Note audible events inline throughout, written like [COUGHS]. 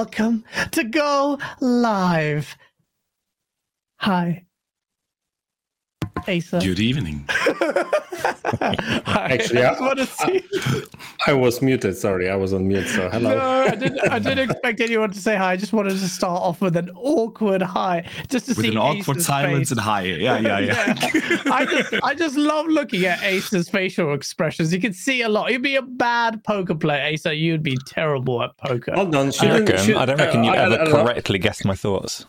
Welcome to Go Live. Hi. Asa. Good evening. [LAUGHS] Actually, I, I, I, was muted. Sorry, I was on mute. So hello. No, I didn't. I didn't [LAUGHS] expect anyone to say hi. I just wanted to start off with an awkward hi, just to with see an awkward Asa's silence face. and hi. Yeah, yeah, yeah. [LAUGHS] Yeah. I just, I just love looking at Asa's facial expressions. You can see a lot. You'd be a bad poker player, Asa. You'd be terrible at poker. Hold on. I shouldn't- reckon. should- I don't reckon you uh, ever I- I don't correctly guessed my thoughts.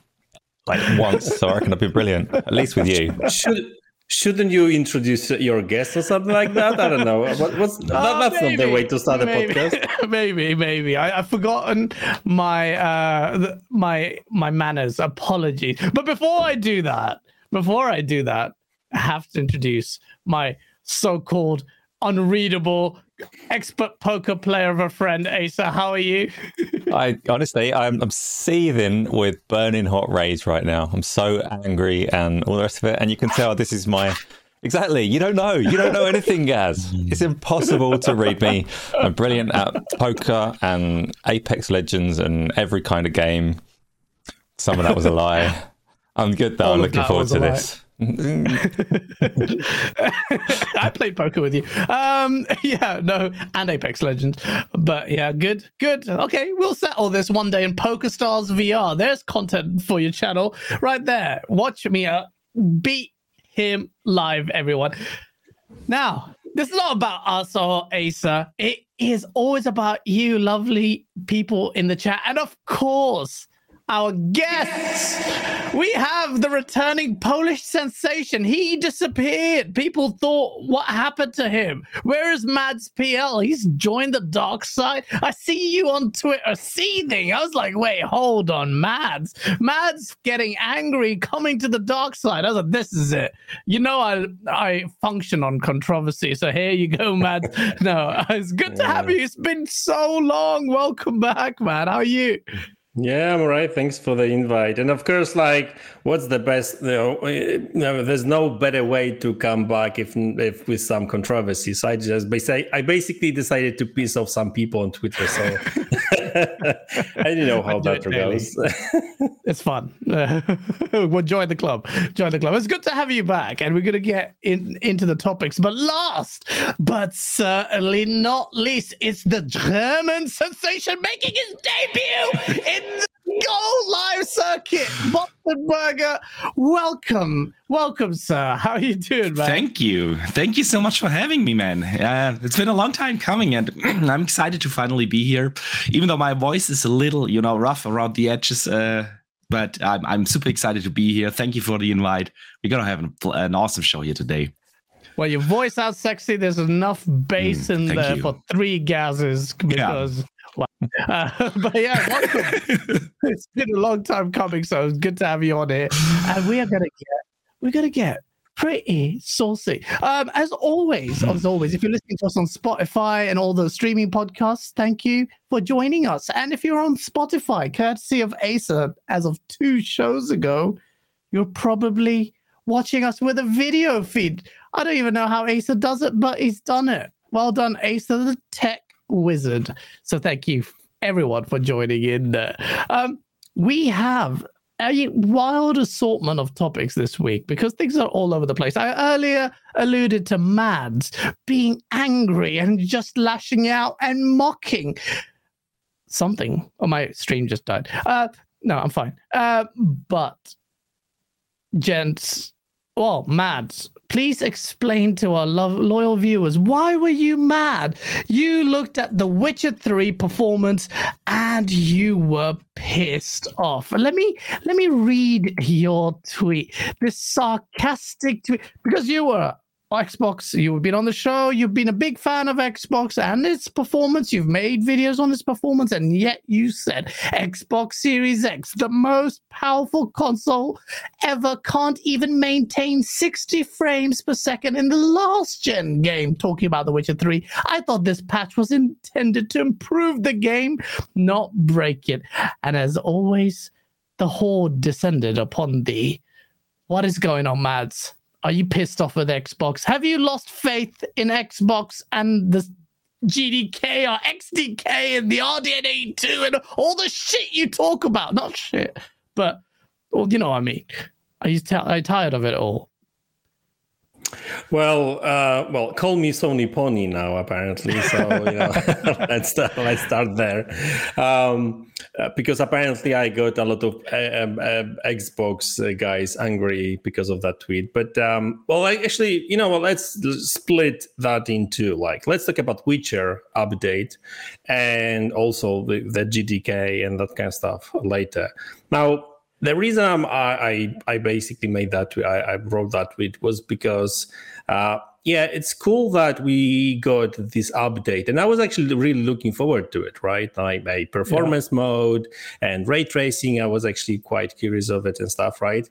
Like once, so I reckon I'd be brilliant. At least with you. Should, shouldn't you introduce your guest or something like that? I don't know. What, what's, that, Oh, that's not the way to start a maybe, podcast. [LAUGHS] maybe, maybe. I, I've forgotten my uh my my manners. Apologies. But before I do that, before I do that, I have to introduce my so-called unreadable expert poker player of a friend, Asa. How are you? I honestly, I'm, I'm seething with burning hot rage right now. I'm so angry and all the rest of it. And you can tell this is my exactly. You don't know. You don't know anything, Gaz. It's impossible to read me. I'm brilliant at poker and Apex Legends and every kind of game. Some of that was a lie. I'm good though. All I'm looking forward to this. I played poker with you. Um, [LAUGHS] yeah, no, and Apex Legends. But yeah, good, good. Okay, we'll settle this one day in Poker Stars VR. There's content for your channel right there. Watch me uh, beat him live, everyone. Now, this is not about us or Asa. It is always about you, lovely people in the chat. And of course, our guests. We have the returning Polish sensation. He disappeared. People thought, what happened to him? Where is Mads PL? He's joined the dark side. I see you on Twitter seething. I was like, wait, hold on, Mads. Mads getting angry, coming to the dark side. I was like, this is it. You know, I I function on controversy. So here you go, Mads. [LAUGHS] no, it's good to have you. It's been so long. Welcome back, man. How are you? Yeah, I'm all right. Thanks for the invite. And of course, like, what's the best? You know, eh, there's no better way to come back if, if with some controversy. So I just basi- I basically decided to piss off some people on Twitter. So [LAUGHS] I didn't know how that it goes. [LAUGHS] It's fun. [LAUGHS] well, join the club. Join the club. It's good to have you back, and we're gonna get in into the topics. But last, but certainly not least, it's the German sensation making his debut in the Go Live circuit. Bottenberger, welcome, welcome, sir. How are you doing, man? Thank you. Thank you so much for having me, man. Uh, it's been a long time coming, and [CLEARS THROAT] I'm excited to finally be here. Even though my voice is a little, you know, rough around the edges, uh, but I'm, I'm super excited to be here. Thank you for the invite. We're gonna have an, an awesome show here today. Well, your voice sounds sexy. There's enough bass Mm, in there you. for three gases because. Wow. Uh, [LAUGHS] but yeah, [LAUGHS] welcome. it's been a long time coming, so it's good to have you on here. And we are gonna get, we're gonna get pretty saucy. Um, as always, as always, if you're listening to us on Spotify and all the streaming podcasts, thank you for joining us. And if you're on Spotify, courtesy of Asa, as of two shows ago, you're probably watching us with a video feed. I don't even know how Asa does it, but he's done it. Well done, Asa, the tech wizard. So thank you, everyone, for joining in there. Um, we have a wild assortment of topics this week because things are all over the place. I earlier alluded to Mads being angry and just lashing out and mocking something. Oh, my stream just died. Uh, no, I'm fine. Uh, but gents, well, Mads, please explain to our lo- loyal viewers why were you mad? You looked at the Witcher 3 performance and you were pissed off. Let me let me read your tweet. This sarcastic tweet because you were Xbox, you've been on the show, you've been a big fan of Xbox and its performance, you've made videos on its performance, and yet you said Xbox Series X, the most powerful console ever, can't even maintain 60 frames per second in the last gen game. Talking about The Witcher 3, I thought this patch was intended to improve the game, not break it. And as always, the horde descended upon thee. What is going on, Mads? Are you pissed off with Xbox? Have you lost faith in Xbox and the GDK or XDK and the RDNA 2 and all the shit you talk about. Not shit, but well, you know what I mean. Are you t- are you tired of it all? Well, uh, well, call me Sony Pony now, apparently. So you know, [LAUGHS] let's start, let's start there, um, uh, because apparently I got a lot of uh, um, uh, Xbox guys angry because of that tweet. But um, well, I actually, you know, well, let's split that into like let's talk about Witcher update and also the, the GDK and that kind of stuff later. Now, the reason I'm, i I basically made that I, I wrote that tweet was because uh, yeah, it's cool that we got this update, and I was actually really looking forward to it. Right, like a performance yeah. mode and ray tracing. I was actually quite curious of it and stuff. Right.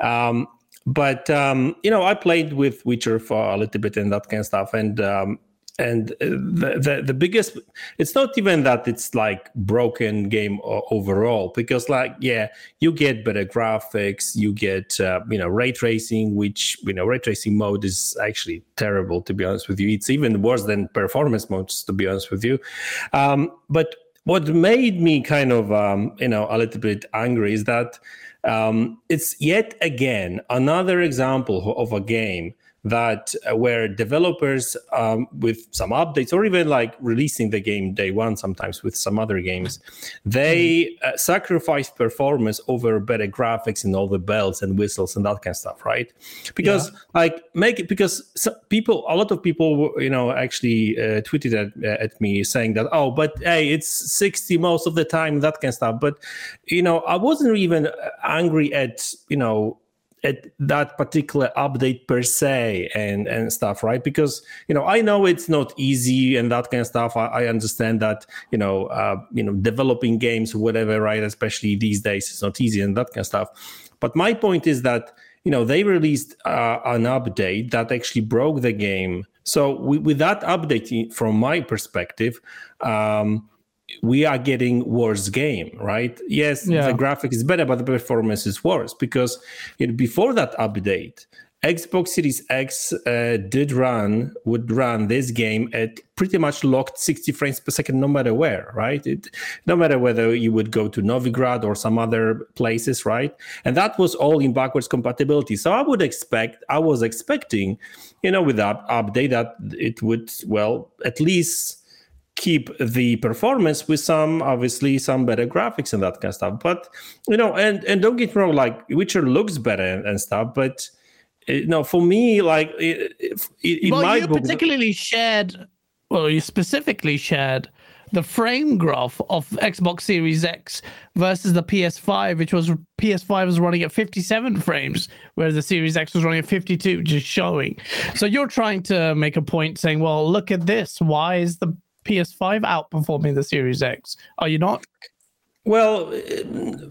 Um, but um, you know, I played with Witcher for a little bit and that kind of stuff, and um, and uh, the, the, the biggest it's not even that it's like broken game overall because like yeah you get better graphics you get uh, you know ray tracing which you know ray tracing mode is actually terrible to be honest with you. It's even worse than performance modes to be honest with you. Um, but what made me kind of um, you know a little bit angry is that um, it's yet again another example of a game that uh, where developers um, with some updates or even like releasing the game day one sometimes with some other games they mm-hmm. uh, sacrifice performance over better graphics and all the bells and whistles and that kind of stuff right because yeah. like make it because people a lot of people you know actually uh, tweeted at, at me saying that oh but hey it's 60 most of the time that kind of stuff but you know i wasn't even angry at you know at that particular update per se and and stuff right? Because you know i know it's not easy and that kind of stuff. I, I understand that you know uh, you know developing games whatever right? Especially these days it's not easy and that kind of stuff. But my point is that you know they released uh, an update that actually broke the game. So with, with that update from my perspective um, we are getting worse game, right? Yes, yeah. the graphic is better, but the performance is worse because know, before that update, Xbox Series X uh, did run would run this game at pretty much locked 60 frames per second, no matter where, right? It, no matter whether you would go to Novigrad or some other places, right? And that was all in backwards compatibility. So I would expect, I was expecting, you know, with that update that it would, well, at least keep the performance with some obviously some better graphics and that kind of stuff but you know and and don't get me wrong like witcher looks better and, and stuff but you eh, know for me like it, it, well, you book, particularly shared well you specifically shared the frame graph of Xbox Series X versus the PS5, which was PS5 was running at 57 frames, whereas the Series X was running at 52, just showing. So you're trying to make a point saying, well, look at this. Why is the PS5 outperforming the Series X. Are you not? Well,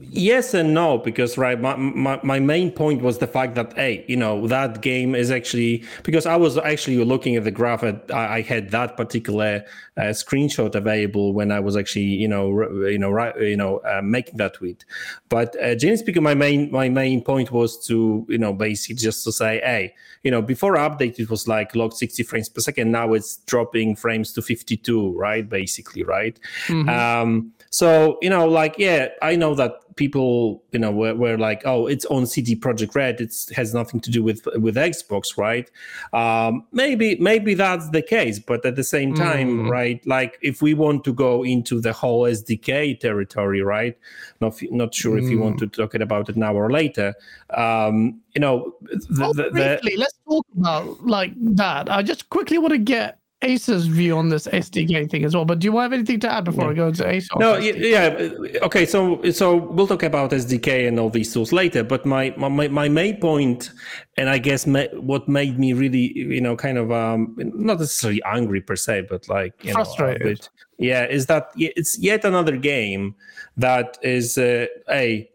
yes and no, because right, my, my, my main point was the fact that hey, you know, that game is actually because I was actually looking at the graph. At, I, I had that particular uh, screenshot available when I was actually, you know, you know, right, you know, uh, making that tweet. But uh, James, speaking, my main my main point was to, you know, basically just to say, hey, you know, before update it was like locked 60 frames per second. Now it's dropping frames to 52, right? Basically, right? Mm-hmm. Um, so you know, like yeah, I know that people you know were, were like, oh, it's on CD Projekt Red. It has nothing to do with with Xbox, right? Um, maybe maybe that's the case, but at the same time, mm. right? Like if we want to go into the whole SDK territory, right? Not not sure mm. if you want mm. to talk about it now or later. Um, you know, the, well, the, briefly, the, let's talk about like that. I just quickly want to get Ace's view on this SDK thing as well. But do you have anything to add before yeah. I go into Ace? No, yeah, okay. So so we'll talk about SDK and all these tools later. But my my my main point, and I guess what made me really you know kind of um not necessarily angry per se, but like you frustrated. Know, bit, yeah, is that it's yet another game that is uh, a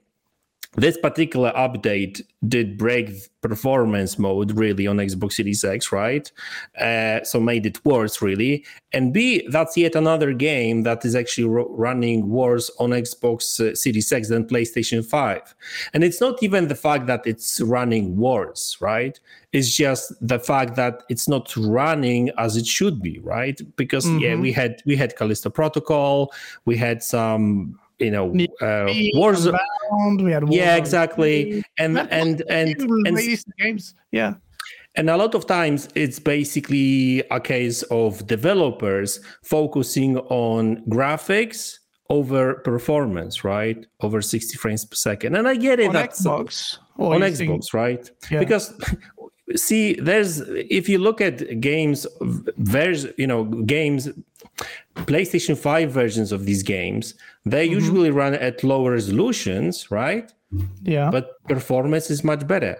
this particular update did break performance mode really on Xbox Series X, right? Uh, so made it worse really. And B, that's yet another game that is actually ro- running worse on Xbox uh, Series X than PlayStation 5. And it's not even the fact that it's running worse, right? It's just the fact that it's not running as it should be, right? Because mm-hmm. yeah, we had we had Callisto Protocol, we had some you know uh, had yeah exactly. And and and, and, and games. Yeah. And a lot of times it's basically a case of developers focusing on graphics over performance right? Over 60 frames per second. And i get it on xbox on xbox think, right? Yeah. because see there's if you look at games there's you know games playstation 5 versions of these games they mm-hmm. usually run at lower resolutions right yeah but performance is much better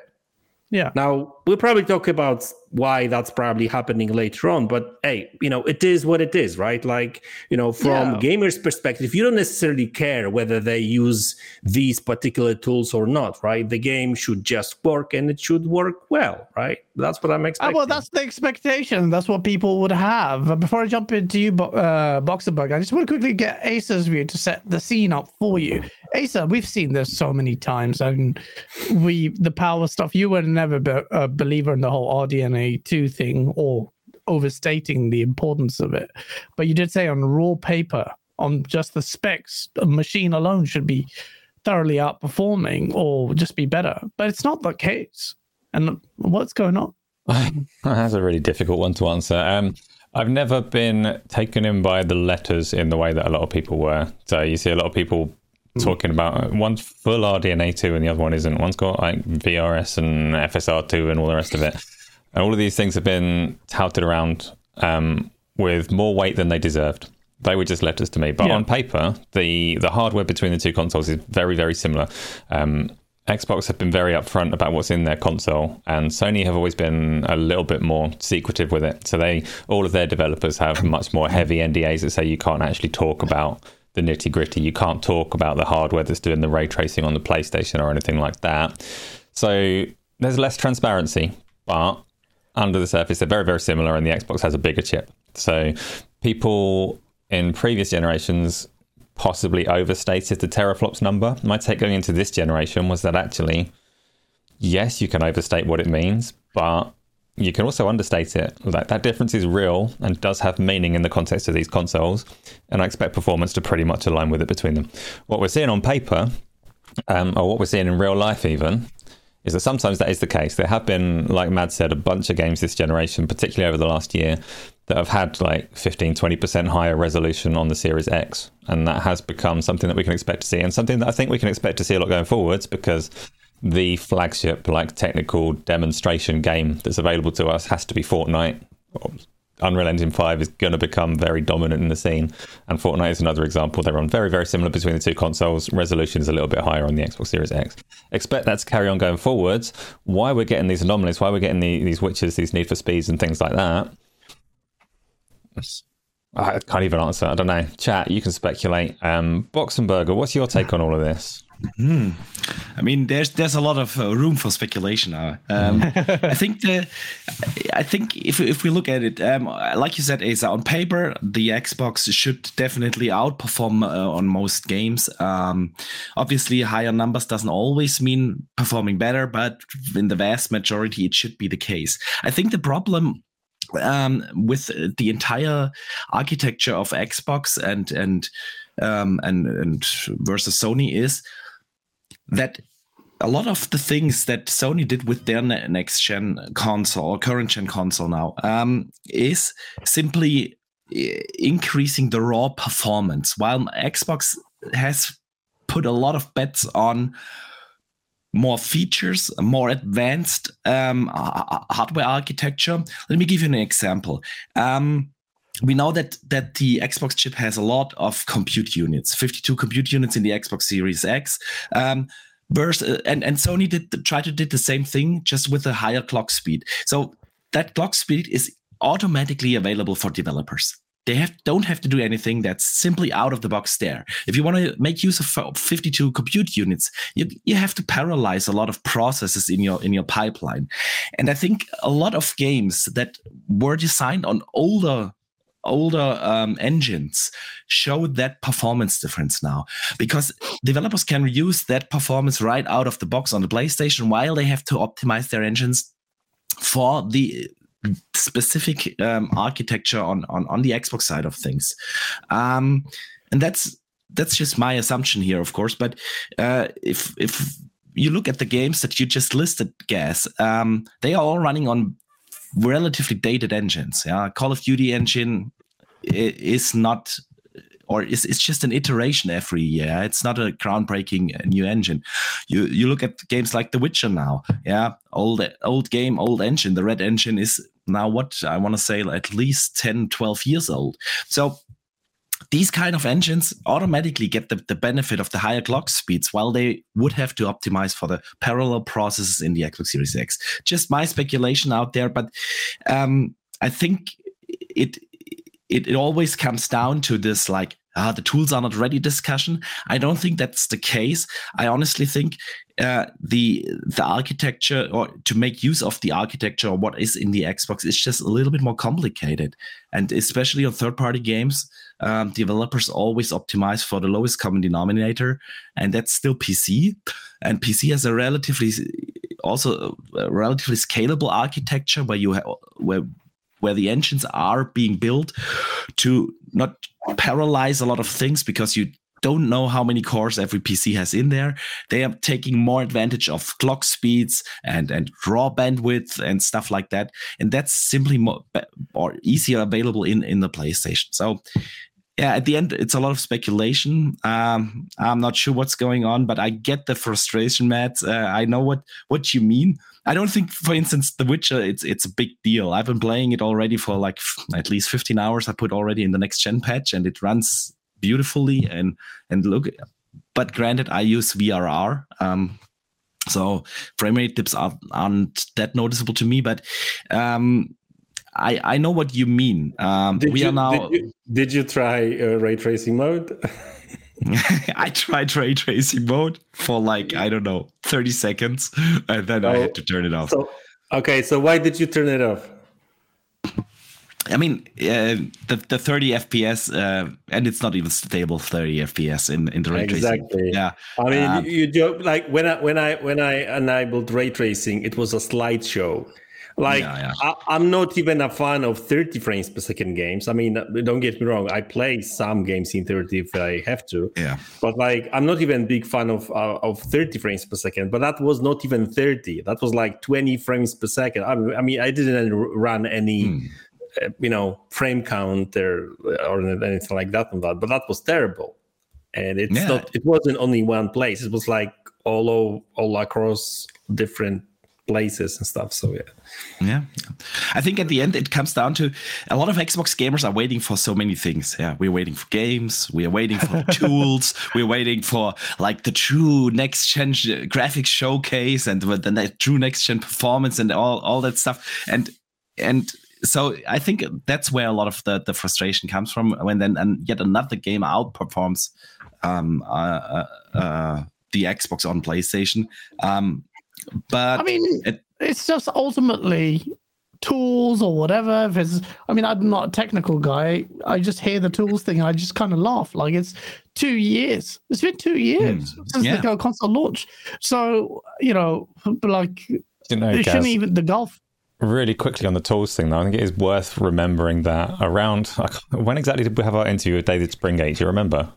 yeah. Now we'll probably talk about why that's probably happening later on, but hey, you know, it is what it is, right? Like, you know, from yeah. gamers' perspective, you don't necessarily care whether they use these particular tools or not, right? The game should just work and it should work well, right? That's what I'm expecting. Oh, well, that's the expectation. That's what people would have. Before I jump into you, uh, Boxenberg, I just want to quickly get Asa's view to set the scene up for you. Acer, we've seen this so many times, and we the power stuff. You were never a believer in the whole RDNA two thing or overstating the importance of it, but you did say on raw paper, on just the specs, a machine alone should be thoroughly outperforming or just be better. But it's not the case. And what's going on? [LAUGHS] That's a really difficult one to answer. Um, I've never been taken in by the letters in the way that a lot of people were. So you see a lot of people talking about one's full RDNA2 and the other one isn't. One's got like VRS and FSR2 and all the rest of it. And all of these things have been touted around um, with more weight than they deserved. They were just letters to me. But yeah. on paper, the, the hardware between the two consoles is very, very similar. Um, Xbox have been very upfront about what's in their console, and Sony have always been a little bit more secretive with it. So they, all of their developers have much more heavy NDAs that say you can't actually talk about the nitty gritty. You can't talk about the hardware that's doing the ray tracing on the PlayStation or anything like that. So there's less transparency, but under the surface, they're very, very similar, and the Xbox has a bigger chip. So people in previous generations possibly overstated the teraflops number. My take going into this generation was that actually, yes, you can overstate what it means, but you can also understate it. That that difference is real and does have meaning in the context of these consoles, and I expect performance to pretty much align with it between them. What we're seeing on paper, um, or what we're seeing in real life, even, is that sometimes that is the case. There have been, like Mad said, a bunch of games this generation, particularly over the last year, that have had like 15, 20% higher resolution on the Series X. And that has become something that we can expect to see and something that I think we can expect to see a lot going forwards because the flagship, like technical demonstration game that's available to us has to be Fortnite. Unreal Engine 5 is going to become very dominant in the scene. And Fortnite is another example. They're on very, very similar between the two consoles. Resolution is a little bit higher on the Xbox Series X. Expect that to carry on going forwards. Why we're getting these anomalies, why we're getting the, these Witchers, these Need for Speeds, and things like that I can't even answer. I don't know. Chat, you can speculate. Um, Boxenberger, what's your take on all of this? Hmm. I mean, there's there's a lot of uh, room for speculation now. Um, [LAUGHS] I think the, I think if if we look at it, um, like you said, Asa, on paper, the Xbox should definitely outperform uh, on most games. Um, obviously, higher numbers doesn't always mean performing better, but in the vast majority, it should be the case. I think the problem um, with the entire architecture of Xbox and and um, and and versus Sony is that a lot of the things that Sony did with their next gen console or current gen console now um, is simply increasing the raw performance, while Xbox has put a lot of bets on more features, more advanced um, hardware architecture. Let me give you an example. Um, we know that that the Xbox chip has a lot of compute units, 52 compute units in the Xbox Series X. Um, versus, and, and Sony did try to did the same thing, just with a higher clock speed. So that clock speed is automatically available for developers they have don't have to do anything. That's simply out of the box there. If you want to make use of 52 compute units, you, you have to parallelize a lot of processes in your in your pipeline. And I think a lot of games that were designed on older older um, engines show that performance difference now because developers can use that performance right out of the box on the PlayStation while they have to optimize their engines for the specific um, architecture on, on on the Xbox side of things, um, and that's that's just my assumption here, of course. But uh, if if you look at the games that you just listed, Gaz, um, they are all running on relatively dated engines. Yeah, Call of Duty engine is not or it's, it's just an iteration every year. It's not a groundbreaking uh, new engine. You you look at games like The Witcher now, yeah, old old game, old engine. The Red Engine is now what I want to say at least 10, 12 years old. So these kind of engines automatically get the, the benefit of the higher clock speeds while they would have to optimize for the parallel processes in the Xbox Series X. Just my speculation out there, but um, I think it it, it always comes down to this like ah, the tools are not ready discussion. I don't think that's the case. I honestly think uh, the the architecture or to make use of the architecture or what is in the Xbox is just a little bit more complicated, and especially on third party games, um, developers always optimize for the lowest common denominator, and that's still PC. And PC has a relatively also a relatively scalable architecture where you where where the engines are being built to not parallelize a lot of things because you don't know how many cores every PC has in there. They are taking more advantage of clock speeds and and raw bandwidth and stuff like that, and that's simply more or easier available in in the PlayStation. So. Yeah, at the end, it's a lot of speculation. Um, I'm not sure what's going on, but I get the frustration, Matt. Uh, I know what what you mean. I don't think, for instance, The Witcher, it's it's a big deal. I've been playing it already for like at least 15 hours. I put already in the next gen patch, and it runs beautifully. And and look, but granted, I use VRR, um, so frame rate dips aren't, aren't that noticeable to me. But um, I I know what you mean. Um, we you, are now. Did you, did you try uh, ray tracing mode? [LAUGHS] I tried ray tracing mode for like I don't know 30 seconds, and then oh, I had to turn it off. So, okay, so why did you turn it off? I mean, uh, the the 30 FPS, uh, and it's not even stable 30 FPS in, in the ray exactly. tracing. Yeah, I mean, um, you, you like when I when I when I enabled ray tracing, it was a slideshow. Like yeah, yeah. I, am not even a fan of 30 frames per second games. I mean, don't get me wrong. I play some games in 30 if I have to. Yeah. But like, I'm not even a big fan of uh, of 30 frames per second. But that was not even 30. That was like 20 frames per second. I, I mean, I didn't run any. Hmm. Uh, you know, frame counter or anything like that on that, but that was terrible. And it's yeah. not. It wasn't only one place. It was like all over, all across different places and stuff. So yeah. Yeah. I think at the end it comes down to a lot of Xbox gamers are waiting for so many things. Yeah. We're waiting for games, we're waiting for [LAUGHS] tools, we're waiting for like the true next gen graphics showcase and the, true next gen performance and all, all that stuff. And and so I think that's where a lot of the, the frustration comes from when then and yet another game outperforms um, uh, uh, uh, the Xbox on PlayStation. Um, but I mean, it, it's just ultimately tools or whatever. If it's, I mean, I'm not a technical guy. I just hear the tools thing. I just kind of laugh. Like it's two years. It's been two years mm, since yeah. the console launch. So you know, like you know, it shouldn't even the golf. Really quickly on the tools thing, though, I think it is worth remembering that around when exactly did we have our interview with David Springate? Do you remember?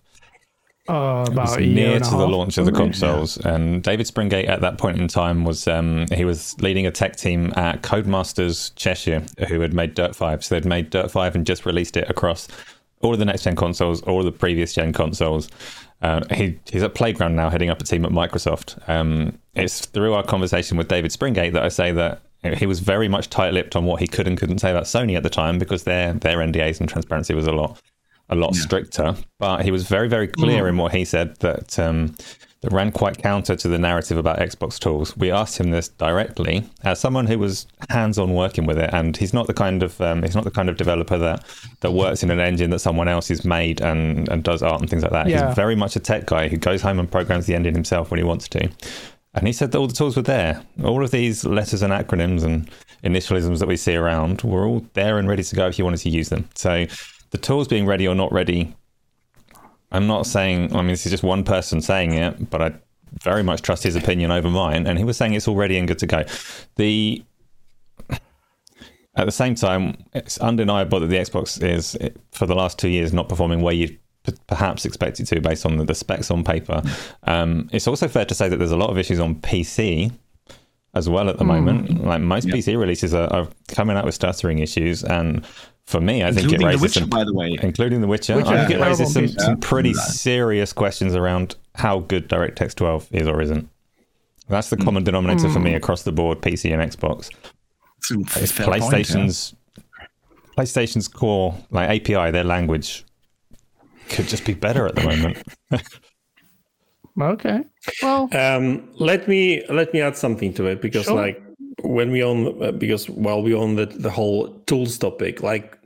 Uh, about near to the launch of the consoles, yeah. and David Springate at that point in time was um, he was leading a tech team at Codemasters Cheshire, who had made Dirt Five. So they'd made Dirt Five and just released it across all of the next gen consoles, all of the previous gen consoles. Uh, he, he's at Playground now, heading up a team at Microsoft. Um, it's through our conversation with David Springate that I say that he was very much tight-lipped on what he could and couldn't say about Sony at the time because their their NDAs and transparency was a lot a lot yeah. stricter. But he was very, very clear mm. in what he said that um, that ran quite counter to the narrative about Xbox tools. We asked him this directly as someone who was hands-on working with it, and he's not the kind of um, he's not the kind of developer that that works in an engine that someone else has made and and does art and things like that. Yeah. He's very much a tech guy who goes home and programs the engine himself when he wants to. And he said that all the tools were there. All of these letters and acronyms and initialisms that we see around were all there and ready to go if you wanted to use them. So the tools being ready or not ready I'm not saying, I mean, this is just one person saying it, but I very much trust his opinion over mine. And he was saying it's all ready and good to go. The at the same time, it's undeniable that the Xbox is for the last two years not performing where you perhaps expect it to based on the, the specs on paper. Um, it's also fair to say that there's a lot of issues on PC as well at the mm. moment. Like most yep. PC releases are, are, coming out with stuttering issues, and for me, I including think it raises the Witcher, some, by the way, including the Witcher. Witcher I think it raises some, some pretty serious questions around how good DirectX 12 is or isn't. That's the mm. common denominator mm. for me hmm. across the board, PC and Xbox. It's PlayStation's point, yeah. PlayStation's core like API, their language could just be better at the moment. [LAUGHS] okay. Well, um, let me let me add something to it because sure. like when we on uh, because while we on the, the whole tools topic like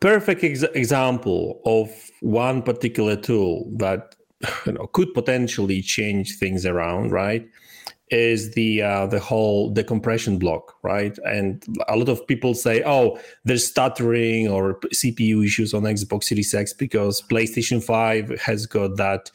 perfect ex- example of one particular tool that [LAUGHS] you know could potentially change things around right is the uh, the whole decompression block, right? And a lot of people say, "Oh, there's stuttering or CPU issues on Xbox Series X because PlayStation 5 has got that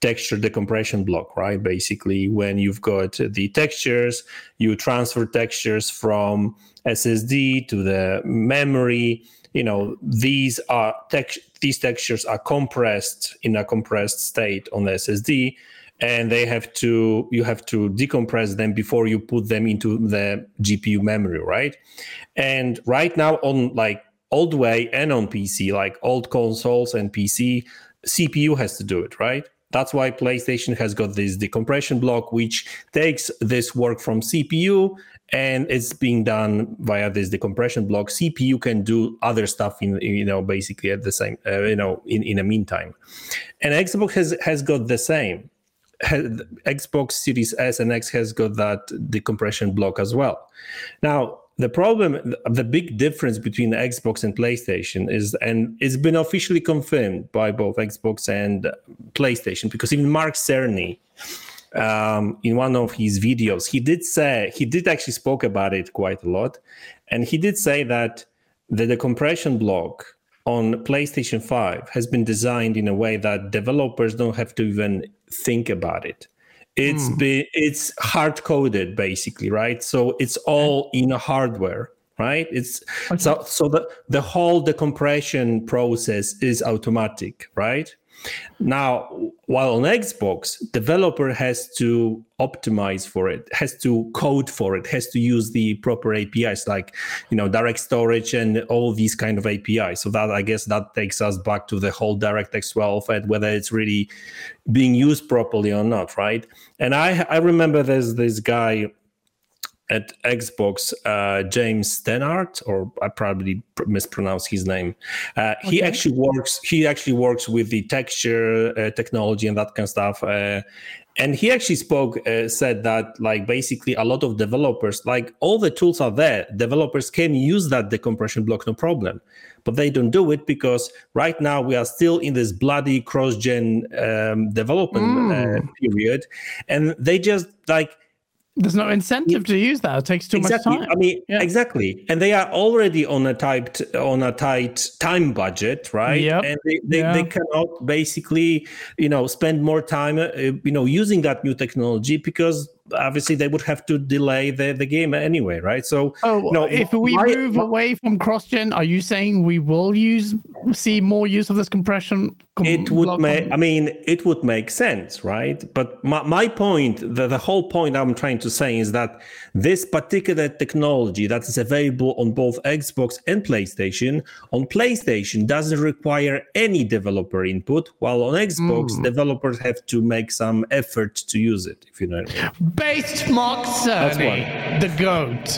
texture decompression block, right? Basically, when you've got the textures, you transfer textures from SSD to the memory. You know, these are tex- these textures are compressed in a compressed state on the SSD and they have to you have to decompress them before you put them into the gpu memory right and right now on like old way and on pc like old consoles and pc cpu has to do it right that's why playstation has got this decompression block which takes this work from cpu and it's being done via this decompression block. Cpu can do other stuff in you know basically at the same uh, you know in in a meantime. And xbox has has got the same. Xbox Series S and X has got that decompression block as well. Now, the problem, the big difference between Xbox and PlayStation is, and it's been officially confirmed by both Xbox and PlayStation, because even Mark Cerny, um, in one of his videos, he did say he did actually spoke about it quite a lot, and he did say that the decompression block on PlayStation 5 has been designed in a way that developers don't have to even think about it. It's mm. be, it's hard coded basically, right? So it's all in a hardware, right? It's okay. so so the the whole decompression process is automatic, right? Now, while on Xbox, developer has to optimize for it, has to code for it, has to use the proper APIs like, you know, direct storage and all these kind of APIs. So that I guess that takes us back to the whole DirectX 12 and whether it's really being used properly or not, right? And I I remember there's this guy at Xbox, uh, James Steinhardt, or I probably mispronounced his name. Uh, okay. He actually works. He actually works with the texture uh, technology and that kind of stuff. Uh, and he actually spoke, uh, said that like basically a lot of developers, like all the tools are there. Developers can use that decompression block, no problem. But they don't do it because right now we are still in this bloody cross-gen um, development mm. period, and they just like there's no incentive to use that. It takes too exactly. much time. I mean, yeah. exactly. And they are already on a tight on a tight time budget, right? Yep. And they, they, yeah. they cannot basically, you know, spend more time, uh, you know, using that new technology because obviously they would have to delay the, the game anyway, right? So, oh, no, if we my, move my, away from cross gen, are you saying we will use see more use of this compression? Com- it would make. I mean, it would make sense, right? But my, my point, the, the whole point I'm trying to say is that this particular technology that is available on both Xbox and PlayStation on PlayStation doesn't require any developer input, while on Xbox mm. developers have to make some effort to use it. If you know. What I mean based Mark Cerny, the GOAT.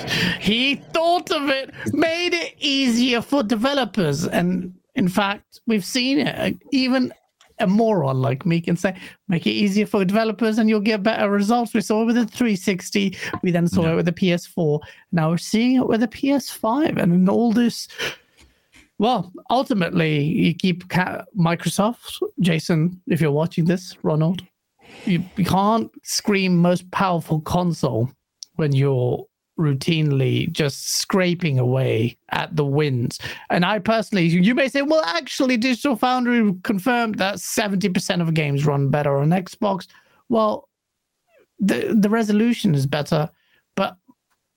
He thought of it, made it easier for developers. And in fact, we've seen it. Even a moron like me can say, make it easier for developers and you'll get better results. We saw it with the 360. We then saw it with the PS4. Now we're seeing it with the PS5. And in all this, well, ultimately, you keep Microsoft, Jason, if you're watching this, Ronald, you, can't scream most powerful console when you're routinely just scraping away at the wins. And I personally, you may say, well, actually, Digital Foundry confirmed that 70% of games run better on Xbox. Well, the, the resolution is better,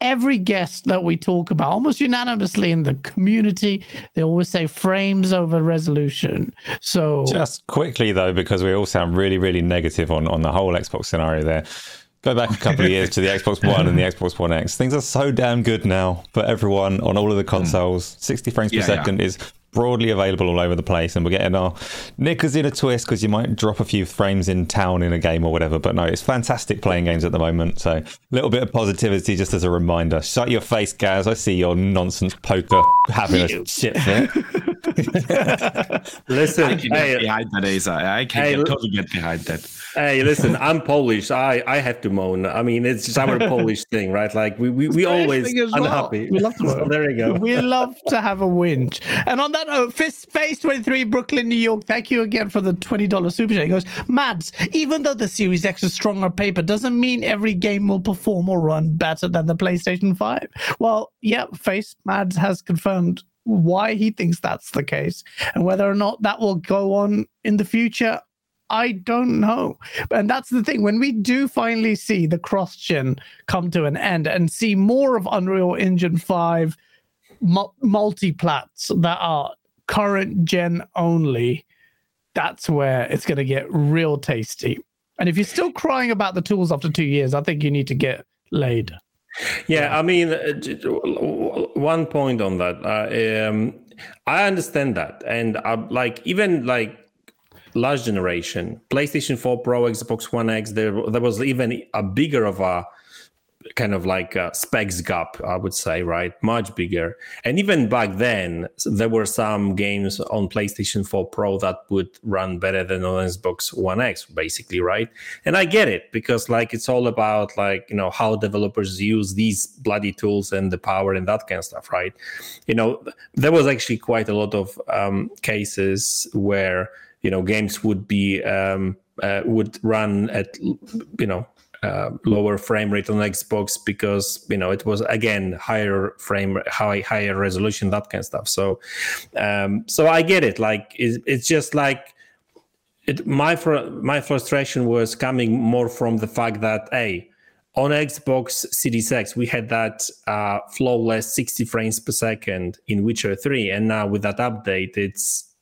every guest that we talk about, almost unanimously in the community, they always say frames over resolution. So just quickly though, because we all sound really, really negative on on the whole Xbox scenario there. Go back a couple of years to the Xbox One and the [LAUGHS] Xbox One X. Things are so damn good now for everyone on all of the hmm. consoles. 60 frames per second yeah. is broadly available all over the place, and we're getting our knickers in a twist because you might drop a few frames in town in a game or whatever. But no, it's fantastic playing games at the moment. So a little bit of positivity just as a reminder. Shut your face, Gaz. I see your nonsense poker having a [LAUGHS] shit fit. [LAUGHS] listen, I can hey, get behind that, Asa. I can hey, get, totally get behind that. Hey, listen, I'm Polish. I, I have to moan. I mean, it's just our [LAUGHS] Polish thing, right? Like we we, we always unhappy. Well. We love to so there you go. We love to have a whinge. And on that note, Fist Face 23, Brooklyn, New York. Thank you again for the $20 super chat. He goes, Mads, even though the Series X is strong on paper, doesn't mean every game will perform or run better than the PlayStation 5. Well, yeah, Face Mads has confirmed why he thinks that's the case and whether or not that will go on in the future I don't know. And that's the thing. When we do finally see the cross gen come to an end and see more of Unreal Engine 5 multi plats that are current gen only, that's where it's going to get real tasty. And if you're still crying about the tools after two years, I think you need to get laid. Yeah, I mean, uh, one point on that. Uh, um, I understand that, and uh, like even like last generation, PlayStation 4 Pro, Xbox One X, there there was even a bigger of a kind of like specs gap, I would say, right? Much bigger. And even back then, there were some games on PlayStation 4 Pro that would run better than on Xbox One X, basically, right? And I get it because, like, it's all about like you know how developers use these bloody tools and the power and that kind of stuff, right? You know, there was actually quite a lot of um, cases where you know games would be um, uh, would run at you know uh, lower frame rate on Xbox because you know it was again higher frame high higher resolution that kind of stuff. So um, so I get it. Like it, it's just like it, my fr- my frustration was coming more from the fact that hey on Xbox Series X we had that uh, flawless 60 frames per second in Witcher 3 and now with that update it's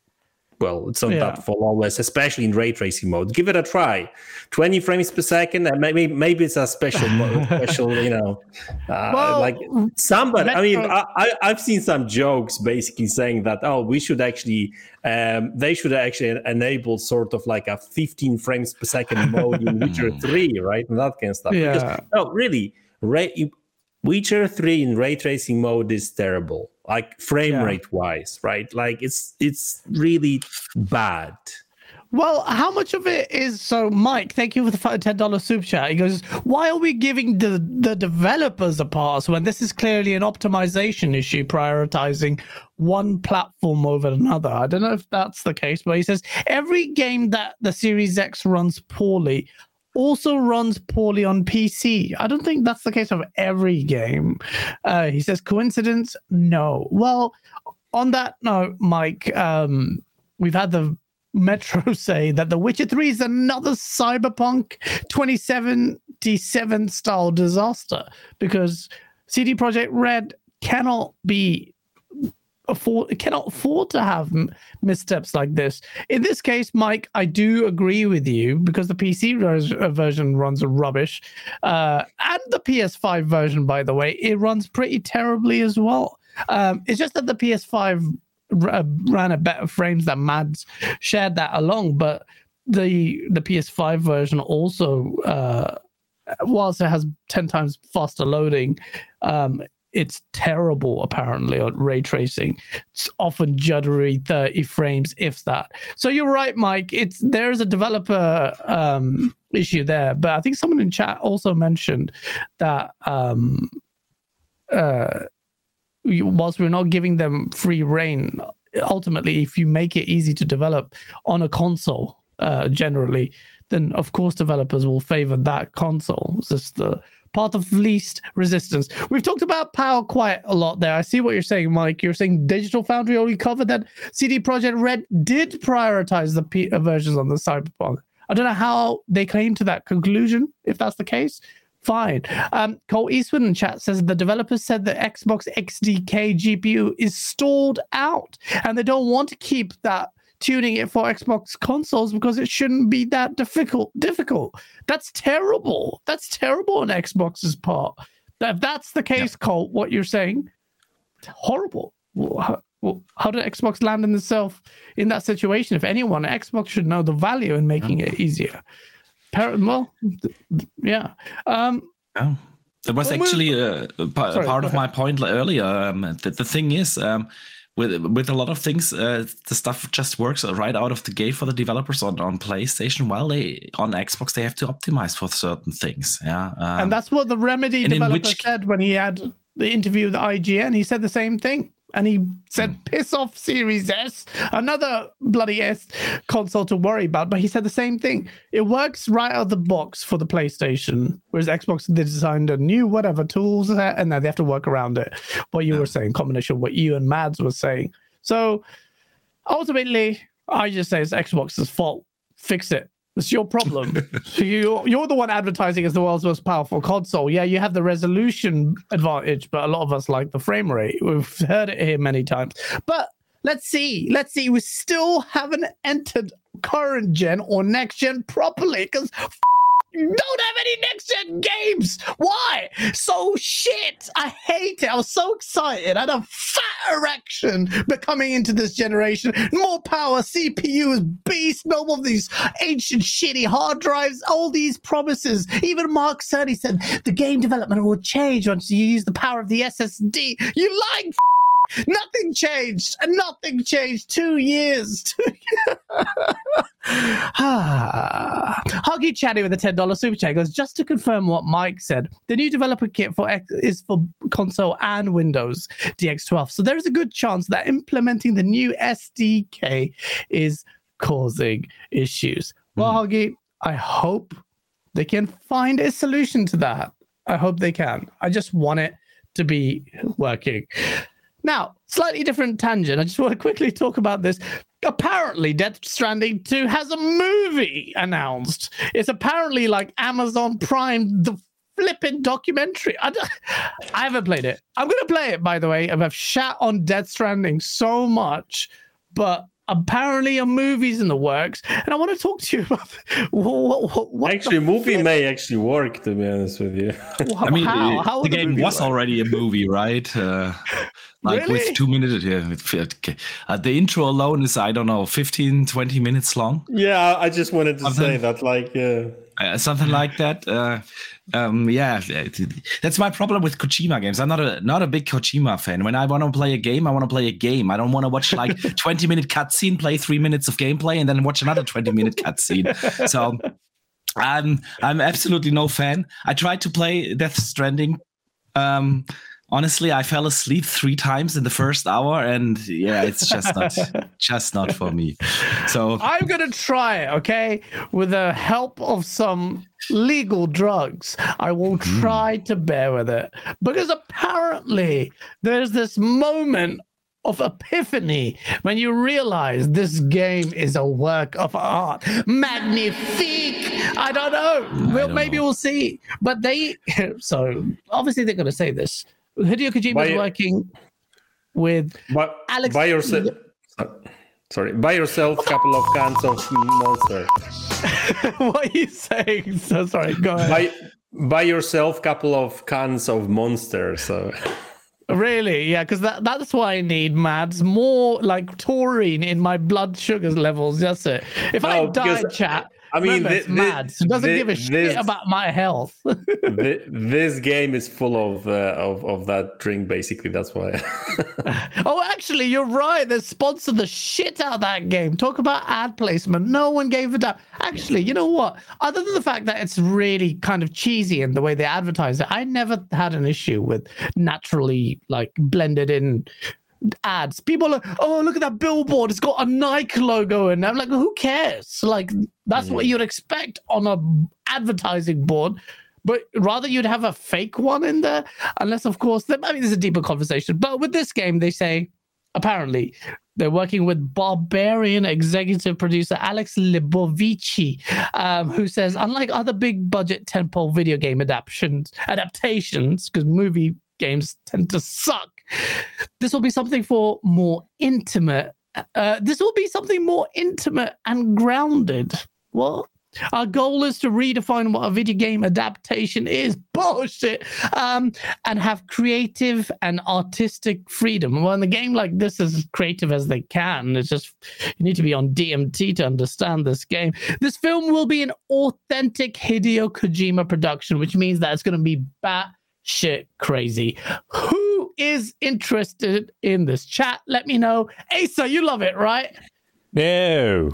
well. It's not yeah. that flawless, especially in ray tracing mode. Give it a try. 20 frames per second, and maybe maybe it's a special mode, [LAUGHS] special, you know, uh, well, like somebody. I mean, I, I have seen some jokes basically saying that oh, we should actually um, they should actually enable sort of like a 15 frames per second mode in Witcher [LAUGHS] 3, right, and that kind of stuff. Yeah. Because, no, really, ray, Witcher 3 in ray tracing mode is terrible like frame yeah. rate wise right like it's it's really bad well, how much of it is so? Mike, thank you for the ten dollars super chat. He goes, "Why are we giving the the developers a pass when this is clearly an optimization issue, prioritizing one platform over another?" I don't know if that's the case, but he says every game that the Series X runs poorly also runs poorly on PC. I don't think that's the case of every game. Uh, he says, coincidence? No. Well, on that note, Mike, um, we've had the Metro [LAUGHS] say that The Witcher 3 is another cyberpunk 2077 style disaster because CD Projekt Red cannot be afford cannot afford to have missteps like this. In this case, Mike, I do agree with you because the PC uh, version runs rubbish, uh, and the PS5 version, by the way, it runs pretty terribly as well. Um, it's just that the PS5 r- ran at better frames than Mads shared that along, but the the PS5 version also. Uh, whilst it has 10 times faster loading, um, it's terrible apparently on ray tracing. It's often juddery, 30 frames, if that. So you're right, Mike. It's there's a developer um, issue there, but I think someone in chat also mentioned that um, uh, whilst we're not giving them free rein, ultimately, if you make it easy to develop on a console, uh, generally, then of course developers will favor that console. It's just the path of least resistance. We've talked about power quite a lot there. I see what you're saying, Mike. You're saying Digital Foundry only covered that CD Projekt Red did prioritize the P- versions on the Cyberpunk. I don't know how they came to that conclusion, if that's the case. Fine. Um, Colt Eastwood in chat says the developers said the Xbox XDK GPU is stalled out and they don't want to keep that tuning it for Xbox consoles because it shouldn't be that difficult. Difficult. That's terrible. That's terrible on Xbox's part. If that's the case, yeah. Colt, what you're saying, horrible. How, how did Xbox land in itself in that situation? If anyone, Xbox should know the value in making yeah. it easier. Well, yeah. Um, oh. That was actually a, a part, sorry, part of my point earlier. Um, the, the thing is, um, with with a lot of things, uh, the stuff just works right out of the gate for the developers on, on PlayStation. While they on Xbox, they have to optimize for certain things. Yeah, um, and that's what the Remedy developer which... said when he had the interview with IGN. He said the same thing and he said. "Piss off, Series S." Another bloody S console to worry about, but he said the same thing. It works right out of the box for the PlayStation, whereas Xbox they designed a new whatever tools and now they have to work around it. What you were saying, combination of what you and Mads were saying. So ultimately, I just say it's Xbox's fault. Fix it. It's your problem. [LAUGHS] you, you're the one advertising as the world's most powerful console. Yeah, you have the resolution advantage, but a lot of us like the frame rate. We've heard it here many times. But let's see. Let's see. We still haven't entered current gen or next gen properly because don't have any next gen games. Why? So shit. I hate it. I was so excited. I had a fat erection becoming into this generation. More power, CPUs, beast. No more of these ancient shitty hard drives. All these promises. Even Mark Cerny said the game development will change once you use the power of the SSD. You like Nothing changed. Nothing changed. Two years. [LAUGHS] [SIGHS] Huggy Chatty with a $10 super chat goes, just to confirm what Mike said, the new developer kit for X is for console and Windows DX12. So there is a good chance that implementing the new SDK is causing issues. Well, mm. Huggy, I hope they can find a solution to that. I hope they can. I just want it to be working. Now, slightly different tangent. I just want to quickly talk about this. Apparently, Death Stranding 2 has a movie announced. It's apparently like Amazon Prime, the flipping documentary. I, I haven't played it. I'm going to play it, by the way. I've shat on Death Stranding so much, but apparently a movie's in the works and i want to talk to you about [LAUGHS] what, what, what actually movie may actually work to be honest with you [LAUGHS] i mean how? How the, the game was work? already a movie right uh, [LAUGHS] like really? with two minutes yeah uh, the intro alone is i don't know 15 20 minutes long yeah i just wanted to something, say that like yeah uh, something like that. Uh, um, yeah that's my problem with kojima games. I'm not a not a big kojima fan. When i want to play a game i want to play a game. I don't want to watch like [LAUGHS] 20 minute cutscene play three minutes of gameplay and then watch another 20 minute cutscene. So I'm I'm absolutely no fan. I tried to play Death Stranding um, honestly, I fell asleep three times in the first hour, and yeah, it's just not [LAUGHS] just not for me. So I'm gonna try, okay, with the help of some legal drugs. I will hmm. try mm. to bear with it because apparently there's this moment of epiphany when you realize this game is a work of art. Magnifique! I don't know. We'll, don't maybe know. we'll see. But they, [LAUGHS] so obviously they're going to say this. Hideo Kojima is working with by, Alex. By yourself. Sorry, buy yourself a couple of cans of Monster. [LAUGHS] what are you saying? So sorry. Go ahead. Buy, buy yourself a couple of cans of Monster. So. Really? Yeah, because that, that's why I need Mads more like taurine in my blood sugar levels. That's it. If I die, chat, I mean, it's mad. It doesn't thi- give a shit this- about my health. [LAUGHS] This game is full of uh, of of that drink. Basically, that's why. [LAUGHS] oh, actually, you're right. They sponsored the shit out of that game. Talk about ad placement. No one gave a damn. Actually, you know what? Other than the fact that it's really kind of cheesy in the way they advertise it, I never had an issue with naturally like blended in ads. People are, oh, look at that billboard. It's got a Nike logo in. it." I'm like, who cares? Like, that's what you'd expect on a advertising board. But rather, you'd have a fake one in there, unless, of course, there, I mean, there's a deeper conversation. But with this game, they say apparently they're working with Barbarian executive producer Alex Lebovici, um, who says, unlike other big budget tentpole video game adaptations, adaptations, because movie games tend to suck, this will be something for more intimate. Uh, this will be something more intimate and grounded. What? Our goal is to redefine what a video game adaptation is. [LAUGHS] Bullshit. Um, and have creative and artistic freedom. Well, in a game like this, as creative as they can. It's just you need to be on DMT to understand this game. This film will be an authentic Hideo Kojima production, which means that it's going to be bat shit crazy. Who is interested in this chat? Let me know. Asa, you love it, right? No.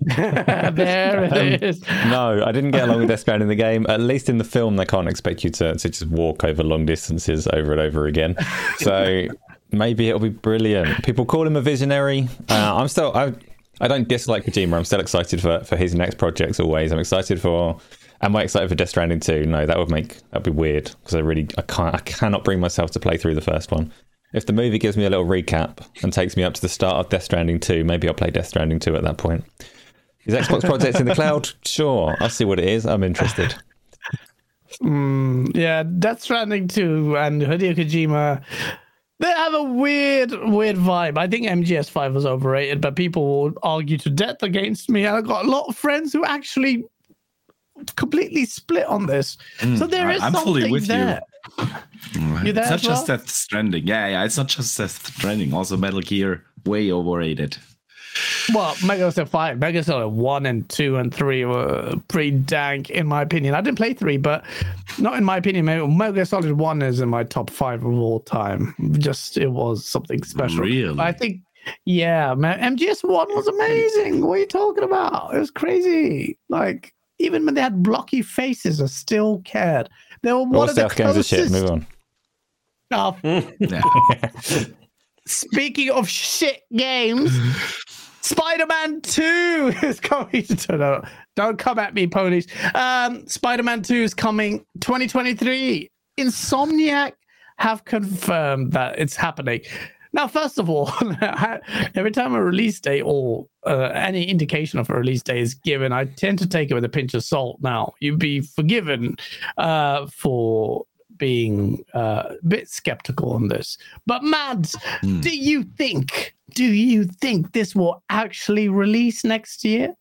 [LAUGHS] there it is. No, I didn't get along with Stranding in the game. At least in the film, they can't expect you to, to just walk over long distances over and over again. So [LAUGHS] maybe it'll be brilliant. People call him a visionary. Uh, I'm still, I, I don't dislike Kojima. I'm still excited for, for his next projects always. I'm excited for, am I excited for Death Stranding 2? No, that would make, that'd be weird because I really, I can't, I cannot bring myself to play through the first one. If the movie gives me a little recap and takes me up to the start of Death Stranding 2, maybe I'll play Death Stranding 2 at that point. Is Xbox projects in the cloud? [LAUGHS] Sure. I'll see what it is. I'm interested. Mm, yeah, Death Stranding 2 and Hideo Kojima. They have a weird, weird vibe. I think MGS5 was overrated, but people will argue to death against me. I've got a lot of friends who actually completely split on this. so mm, there is I'm fully something with you. there. You there it's not as just well? Death Stranding. Yeah, yeah, it's not just Death Stranding. Also, Metal Gear, way overrated. Well, Metal Gear 5, Metal Gear 1 and 2 and 3 were pretty dank, in my opinion. I didn't play 3, but not in my opinion. Metal Gear Solid 1 is in my top 5 of all time. Just, it was something special. Really? I think, yeah, man, MGS 1 was amazing. What are you talking about? It was crazy. Like, even when they had blocky faces, I still cared. They were one All of the stealth games are shit. Move on. Oh, [LAUGHS] [LAUGHS] Speaking of shit games, Spider-Man 2 [LAUGHS] is coming. To, No, don't come at me, ponies. Um, Spider-Man 2 is coming 2023. Insomniac have confirmed that it's happening. Now, first of all, [LAUGHS] every time a release date or uh, any indication of a release date is given, I tend to take it with a pinch of salt. Now, you'd be forgiven uh, for being uh, a bit skeptical on this. But Mads, Hmm. do you think? Do you think this will actually release next year?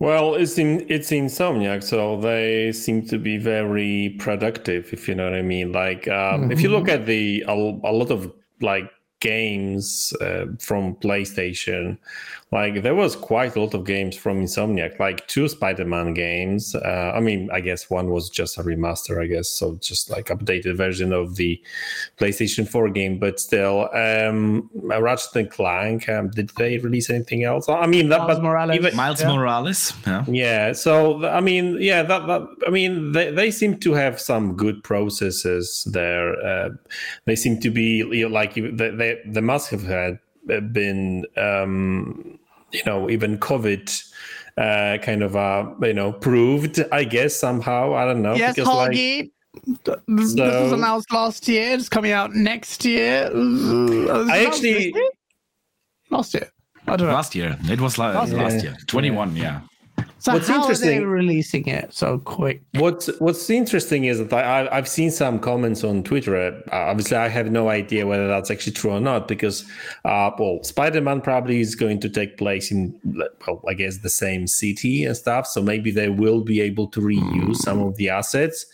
Well, it's in it's Insomniac, so they seem to be very productive, if you know what I mean. Like, um, if you look at the a, a lot of like games uh, from PlayStation, like there was quite a lot of games from Insomniac, like two Spider-Man games. Uh, I mean, I guess one was just a remaster, I guess, so just like updated version of the PlayStation 4 game, but still, um, Ratchet and Clank. Um, did they release anything else? I mean, that, Miles but Morales. even- Miles Yeah. Morales. Yeah. yeah so i mean yeah that, that i mean they, they seem to have some good processes there uh, they seem to be you know, like they, they, they must have had been um you know even covid uh kind of uh you know proved i guess somehow i don't know yes, because like Hoggy. Th- This was announced last year. It's coming out next year. Was it I actually- year? last year. I don't know. Last year. It was la- Last last, year. year. 21, yeah. So what's how are they interesting- releasing it so quick? What's What's interesting is that I, I've seen some comments on Twitter. Uh, obviously, I have no idea whether that's actually true or not because, uh, well, Spider Man probably is going to take place in, well, I guess the same city and stuff. So maybe they will be able to reuse some of the assets.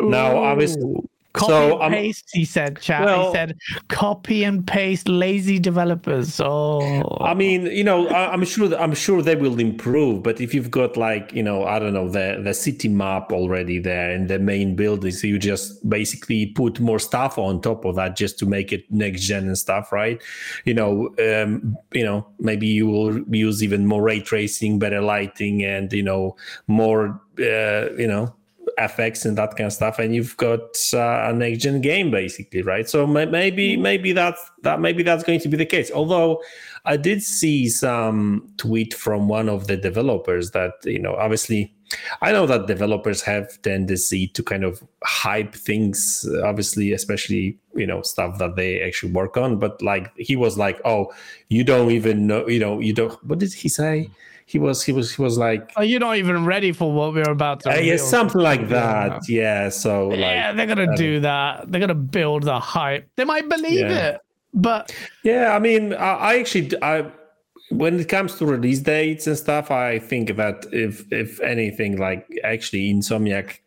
Now, obviously, Ooh. Copy So, and um, paste, he said, chat. well- he said, copy and paste, lazy developers. Oh, I mean, you know, I, I'm sure I'm sure they will improve. But if you've got like, you know, I don't know, the the city map already there and the main buildings, you just basically put more stuff on top of that just to make it next gen and stuff, right? You know, um, you know, maybe you will use even more ray tracing, better lighting, and you know, more, uh, you know. FX and that kind of stuff, and you've got uh, a next gen game basically, right? So may- maybe maybe that's that maybe that's going to be the case. Although I did see some tweet from one of the developers that you know obviously I know that developers have tendency to kind of hype things, obviously, especially you know stuff that they actually work on. But like he was like, "Oh, you don't even know, you know, you don't." What did he say? He was he was he was like, oh, you're not even ready for what we're about to. uh, yeah, something like that. Yeah. So like, yeah, they're gonna do that. They're gonna build the hype. They might believe Yeah. it, but Yeah, I mean, I, I actually, I when it comes to release dates and stuff, I think that if if anything, like actually, Insomniac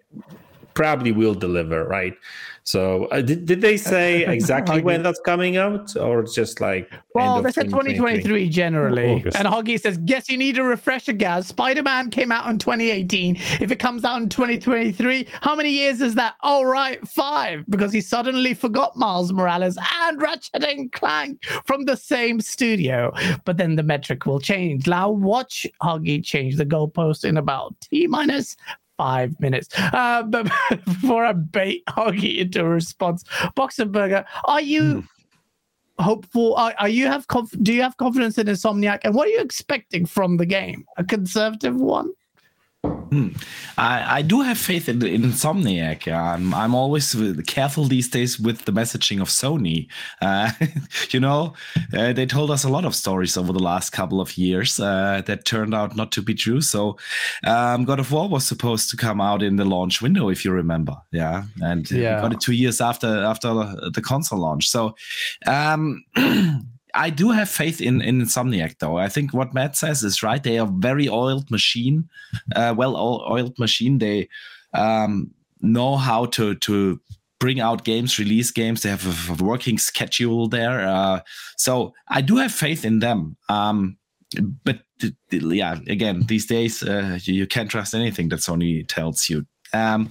probably will deliver, right? So, uh, did did they [LAUGHS] say exactly when that's coming out, or just like? well, they said 2023 generally. August. And Hoggy says, "Guess you need a refresher, guys. Spider-Man came out in 2018. If it comes out in 2023, how many years is that? All right, five, because he suddenly forgot Miles Morales and Ratchet and Clank from the same studio. But then the metric will change. Now watch Hoggy change the goalpost in about t minus five minutes. Uh, but [LAUGHS] before I bait Hoggy into a response, Boxenberger, are you hopeful? Are, are you have conf- do you have confidence in Insomniac? And what are you expecting from the game? A conservative one? I, I do have faith in, in Insomniac. I'm, I'm always careful these days with the messaging of Sony. Uh, [LAUGHS] you know, uh, they told us a lot of stories over the last couple of years uh, that turned out not to be true. So, um, God of War was supposed to come out in the launch window, if you remember. Yeah, and uh, Yeah. got it two years after after the console launch. So, um, [CLEARS THROAT] I do have faith in, in Insomniac, though. I think what Matt says is right. They are very oiled machine, uh, well oiled machine. They um, know how to to bring out games, release games. They have a, a working schedule there. Uh, so I do have faith in them. Um, but th- th- yeah, again, these days uh, you, you can't trust anything that Sony tells you. Um,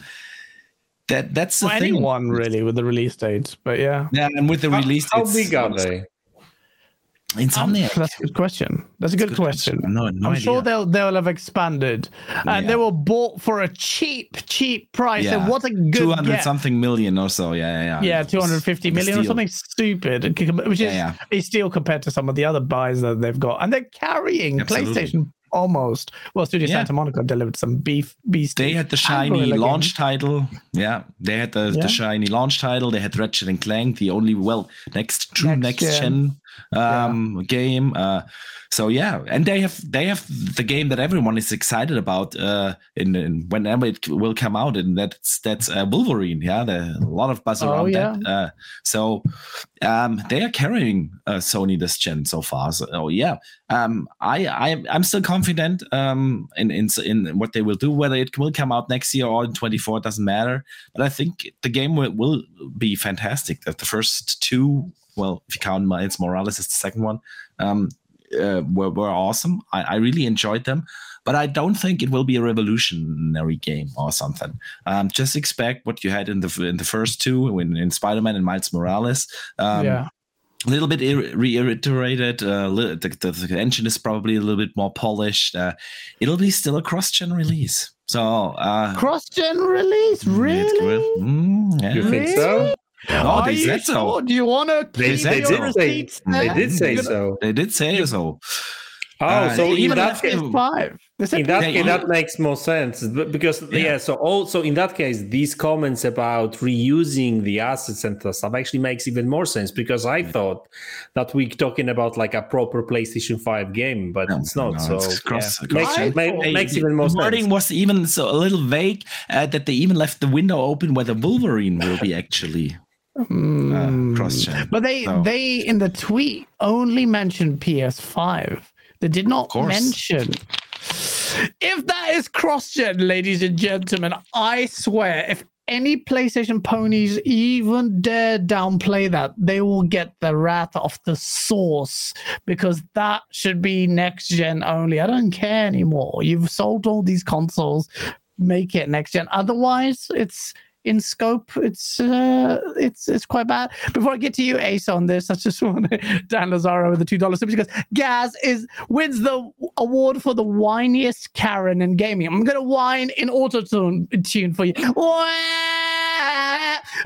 that that's the Or thing. anyone really with the release dates? But yeah, Yeah, and with the How, release, how it's- big are they? Insomniac. that's a good question. That's a good, question. No, no I'm idea. sure they'll they'll have expanded, and they were bought for a cheap, cheap price. And what a good 200 something million or so. Yeah, yeah, yeah. Yeah, It's 250 million or something stupid, which is Yeah, is still compared to some of the other buys that they've got, and they're carrying Absolutely. PlayStation almost. Well, Studio Yeah. Santa Monica delivered some beef beast. They had the shiny launch title. Yeah, they had the, Yeah. the shiny launch title. They had Ratchet and Clank, the only well next true Next next, gen. gen um, game. Uh, so yeah, and they have they have the game that everyone is excited about uh, in, in whenever it will come out, and that's that's uh, Wolverine. Yeah, a lot of buzz Oh, around yeah. that. Uh, so um, they are carrying uh, Sony this gen so far. So oh, yeah, um, I, I I'm still confident um, in, in in what they will do. Whether it will come out next year or in 24 doesn't matter. But I think the game will, will be fantastic. That the first two, well, if you count Miles Morales as the second one, um, uh, were were awesome. I, I really enjoyed them. But I don't think it will be a revolutionary game or something. Um, just expect what you had in the in the first two, in, in Spider-Man and Miles Morales. Um, yeah, a little bit ir- reiterated. Uh, li- the, the, the engine is probably a little bit more polished. Uh, it'll be still a cross-gen release. So uh, cross-gen release, mm, really? Mm, yeah. You think so? No, Are they you said so. sure? Do you want to? They, said they so. did say they did say so. They did say so. Oh, Uh, so in even that case, five. In that Yeah, case, that makes more sense but because yeah. Yeah. so also in that case these comments about reusing the assets and stuff actually makes even more sense because i thought that we're talking about like a proper playstation 5 game but No, it's not no, so it's cross- yeah. cross- makes, I ma- makes even more the wording sense was even so a little vague uh, that they even left the window open where the Wolverine will be actually Hmm. uh, cross-gen. But they they in the tweet only mentioned PS5. They did not mention. If that is cross-gen, ladies and gentlemen, I swear, if any PlayStation ponies even dare downplay that, they will get the wrath of the source because that should be next gen only. I don't care anymore. You've sold all these consoles, make it next gen. Otherwise, it's in scope. It's uh, it's it's quite bad. Before I get to you, Ace, on this, I just [LAUGHS] want Dan Lazaro with the two dollars because Gaz is wins the award for the whiniest Karen in gaming. I'm gonna whine in auto tune for you.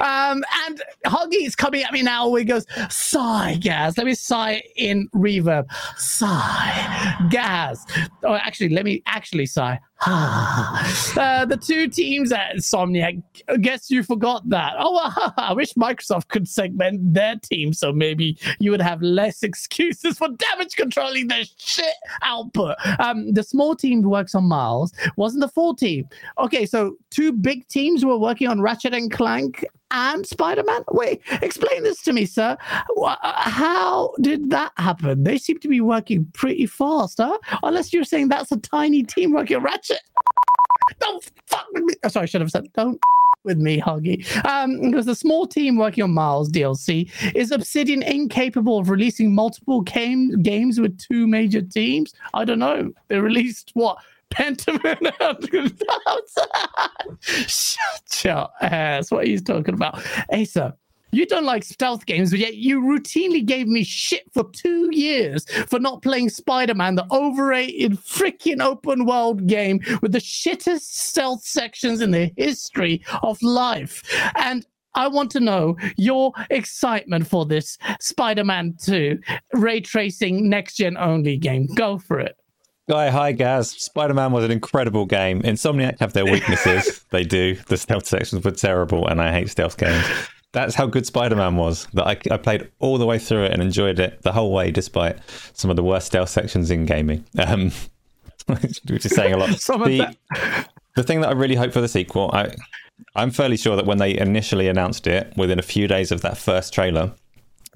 Um, and Huggy is coming at me now. He goes, sigh, Gaz. Let me sigh in reverb. Sigh, Gaz. Oh, actually, let me actually sigh. [LAUGHS] uh, the two teams at Insomniac. I guess you forgot that. Oh, [LAUGHS] I wish Microsoft could segment their team so maybe you would have less excuses for damage controlling their shit output. Um, the small team works on Miles wasn't the full team. Okay, so two big teams were working on Ratchet and Clank and Spider Man? Wait, explain this to me, sir. How did that happen? They seem to be working pretty fast, huh? Unless you're saying that's a tiny team working Ratchet. Don't fuck with me. Oh, sorry, I should have said don't [LAUGHS] with me, Huggy. Um, because the small team working on Miles DLC is Obsidian incapable of releasing multiple game, games with two major teams. I don't know. They released what Pentiment [LAUGHS] Shut your ass. What are you talking about? Asa, you don't like stealth games, but yet you routinely gave me shit for two years for not playing Spider Man, the overrated freaking open world game with the shittest stealth sections in the history of life. And I want to know your excitement for this Spider Man 2 ray tracing next gen only game. Go for it. Guy, hi Gaz. Spider Man was an incredible game. Insomniac have their weaknesses. [LAUGHS] they do. The stealth sections were terrible, and I hate stealth games. That's how good Spider Man was. That I, I, played all the way through it and enjoyed it the whole way, despite some of the worst stealth sections in gaming. Um, [LAUGHS] which is saying a lot. the, the thing that I really hope for the sequel, I, I'm fairly sure that when they initially announced it, within a few days of that first trailer,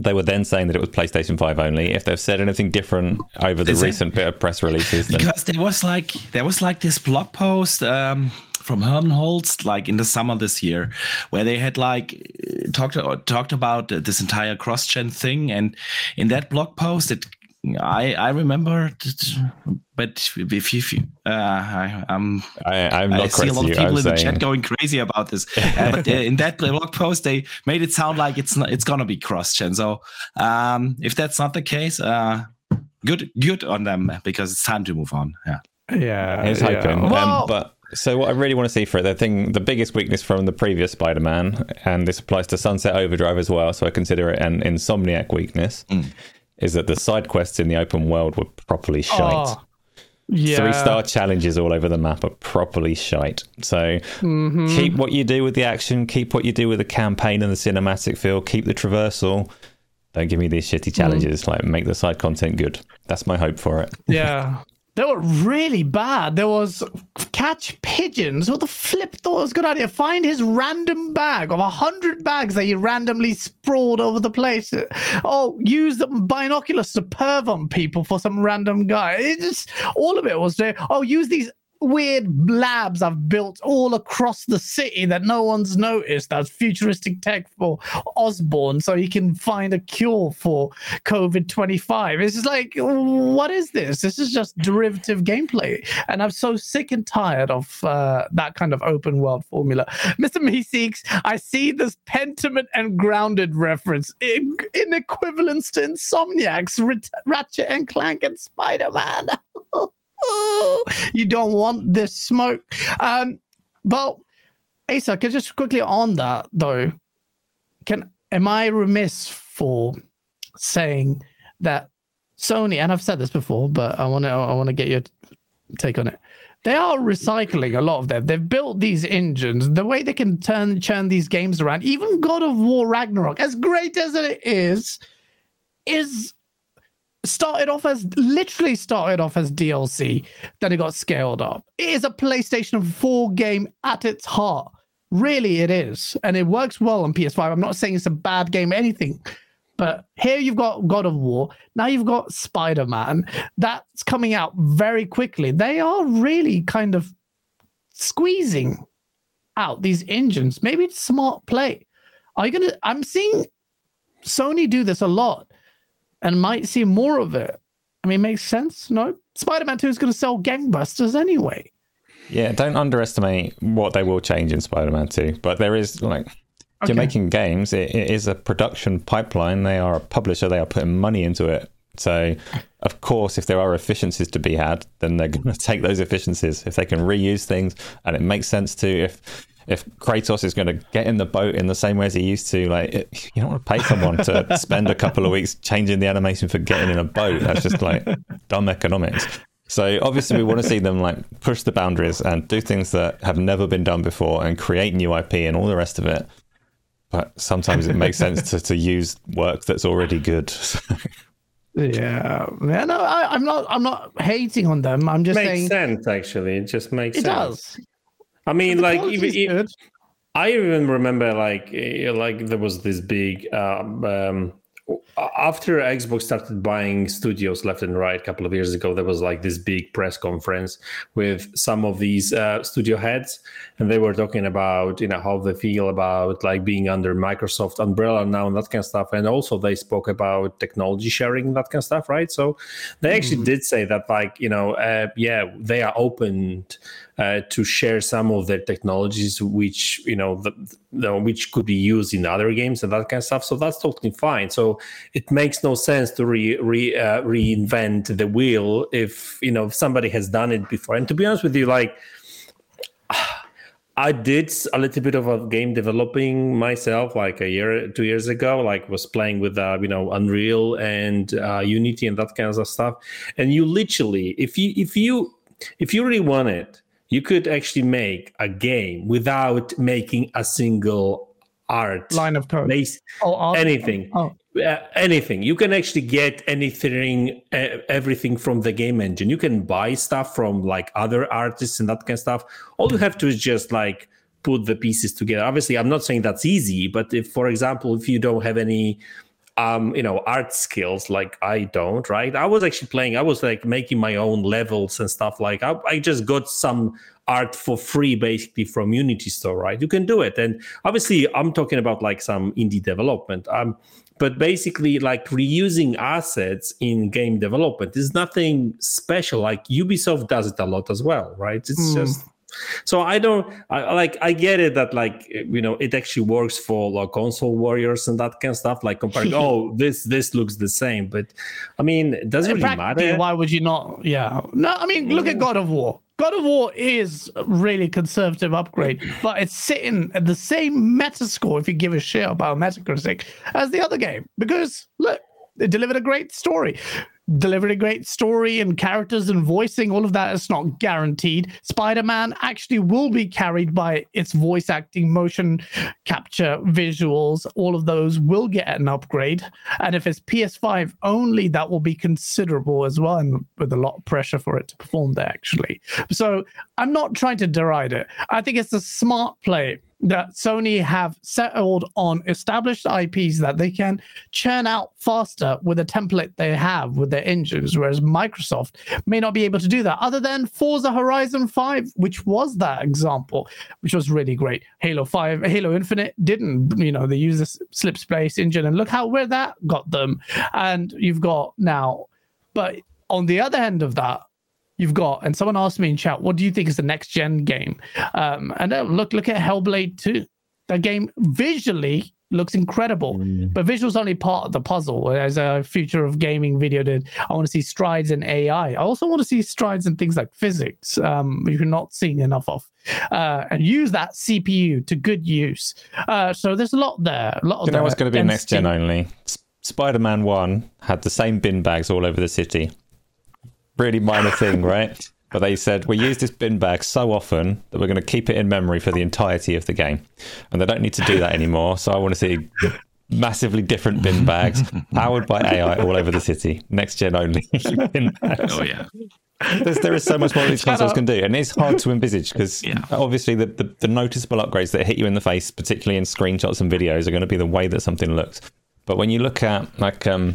they were then saying that it was PlayStation 5 only. If they've said anything different over the Is recent it? bit of press releases, then... because there was like there was like this blog post um, from Hermen Hulst like in the summer this year, where they had like talked talked about this entire cross gen thing, and in that blog post, it I I remember, but if you, uh, I, I'm I, I'm not I see a lot of people in saying... the chat going crazy about this. [LAUGHS] uh, but uh, in that blog post, they made it sound like it's not, it's gonna be cross gen. So um, if that's not the case, uh, good good on them because it's time to move on. Yeah, yeah, it's yeah. hoping. Um, well, um, but so what I really want to see for it, the thing, the biggest weakness from the previous Spider-Man, and this applies to Sunset Overdrive as well, so I consider it an Insomniac weakness. Mm is that the side quests in the open world were properly shite. Oh, yeah. Three star challenges all over the map are properly shite. So mm-hmm. keep what you do with the action, keep what you do with the campaign and the cinematic feel, keep the traversal. Don't give me these shitty challenges. Mm. Like make the side content good. That's my hope for it. Yeah. [LAUGHS] [LAUGHS] They were really bad. There was catch pigeons. What the flip thought was a good idea? Find his random bag of a hundred bags that he randomly sprawled over the place. Oh, use the binoculars to perv on people for some random guy. It just all of it was there. Oh, use these weird labs I've built all across the city that no one's noticed. That's futuristic tech for Osborne, so he can find a cure for COVID 25. It's just like, what is this? This is just derivative gameplay. And I'm so sick and tired of uh, that kind of open world formula. Mr. Meeseeks, I see this Pentiment and Grounded reference in, in equivalence to Insomniacs, Ratchet and Clank, and Spider Man. [LAUGHS] you don't want this smoke. Um, well, Asa, can just quickly on that though, can am I remiss for saying that Sony, and I've said this before, but I want to I want to get your take on it. They are recycling a lot of them. They've built these engines. The way they can turn churn these games around, even God of War Ragnarok, as great as it is, is started off as literally started off as DLC, then it got scaled up. It is a PlayStation 4 game at its heart. Really, it is. And it works well on PS5. I'm not saying it's a bad game, anything. But here you've got God of War. Now you've got Spider Man. That's coming out very quickly. They are really kind of squeezing out these engines. Maybe it's smart play. Are you gonna? I'm seeing Sony do this a lot, and might see more of it. I mean, makes sense. No, Spider-Man Two is going to sell gangbusters anyway. Yeah, don't underestimate what they will change in Spider-Man 2. But there is like if you're making games, it, it is a production pipeline. They are a publisher. They are putting money into it. So, of course, if there are efficiencies to be had, then they're going [LAUGHS] to take those efficiencies. If they can reuse things, and it makes sense to, if if Kratos is going to get in the boat in the same way as he used to, like it, you don't want to pay someone to [LAUGHS] spend a couple of weeks changing the animation for getting in a boat. That's just like dumb economics. So obviously we want to see them like push the boundaries and do things that have never been done before and create new IP and all the rest of it. But sometimes it makes sense to, to use work that's already good. [LAUGHS] yeah, yeah. No, I, am not. I'm not hating on them. I'm just makes saying. sense. Actually, it just makes it sense. does. I mean, like even, even I even remember like eh, like there was this big um, um, after Xbox started buying studios left and right a couple of years ago, there was like this big press conference with some of these uh, studio heads, and they were talking about you know how they feel about like being under Microsoft umbrella now and that kind of stuff. And also they spoke about technology sharing that kind of stuff, right? So they actually mm. did say that like you know uh, yeah they are open uh, to share some of their technologies, which you know, the, the, which could be used in other games and that kind of stuff. So that's totally fine. So it makes no sense to re, re uh, reinvent the wheel if you know if somebody has done it before. And to be honest with you, like. [SIGHS] I did a little bit of a game developing myself, like a year, two years ago. Like was playing with, uh, you know, Unreal and uh, Unity and that kind of stuff. And you literally, if you if you if you really want it, you could actually make a game without making a single art. Line of code. Base, oh, anything. Oh. Uh, anything. You can actually get anything uh, everything from the game engine. You can buy stuff from like other artists and that kind of stuff. All you have to is just like put the pieces together. Obviously i'm not saying that's easy but if for example if you don't have any um, you know, art skills like I don't, right? I was actually playing, I was like making my own levels and stuff like I, I just got some art for free basically from Unity Store, right? You can do it. And obviously I'm talking about like some indie development. Um, but basically like reusing assets in game development is nothing special. Like Ubisoft does it a lot as well, right? It's mm. just so I don't I, like I get it that like you know it actually works for like console warriors and that kind of stuff. Like comparing, [LAUGHS] oh this this looks the same, but I mean it doesn't really matter. Why would you not? Yeah, no. I mean look at God of War. God of War is a really conservative upgrade, but it's sitting at the same meta score if you give a shit about Metacritic as the other game because look, it delivered a great story delivered a great story and characters and voicing, all of that is not guaranteed. Spider Man actually will be carried by its voice acting, motion capture, visuals. All of those will get an upgrade. And if it's PS5 only, that will be considerable as well, and with a lot of pressure for it to perform there, actually. So I'm not trying to deride it. I think it's a smart play that Sony have settled on established IPs that they can churn out faster with a template they have with their engines, whereas Microsoft may not be able to do that. Other than Forza Horizon 5, which was that example, which was really great. Halo 5, Halo Infinite didn't, you know, they use this Slipspace engine, and look how where that got them. And you've got now, but on the other end of that, you've got, and someone asked me in chat, what do you think is the next gen game? Um, and uh, look, look at Hellblade 2. That game visually looks incredible, mm. but visual's only part of the puzzle. As a future of gaming video did, I want to see strides in AI. I also want to see strides in things like physics, um, you're not seeing enough of, uh, and use that CPU to good use. Uh, so there's a lot there. A lot. You know what's going to be next gen only? Spider-Man One had the same bin bags all over the city really minor thing, [LAUGHS] right? But they said we use this bin bag so often that we're going to keep it in memory for the entirety of the game, and they don't need to do that anymore. So I want to see massively different bin bags [LAUGHS] powered by AI all over the city, next gen only. [LAUGHS] bin bags. oh yeah. There's, there is so much more these consoles can do, and it's hard to envisage because yeah. obviously the, the, the noticeable upgrades that hit you in the face, particularly in screenshots and videos, are going to be the way that something looks. But when you look at like um,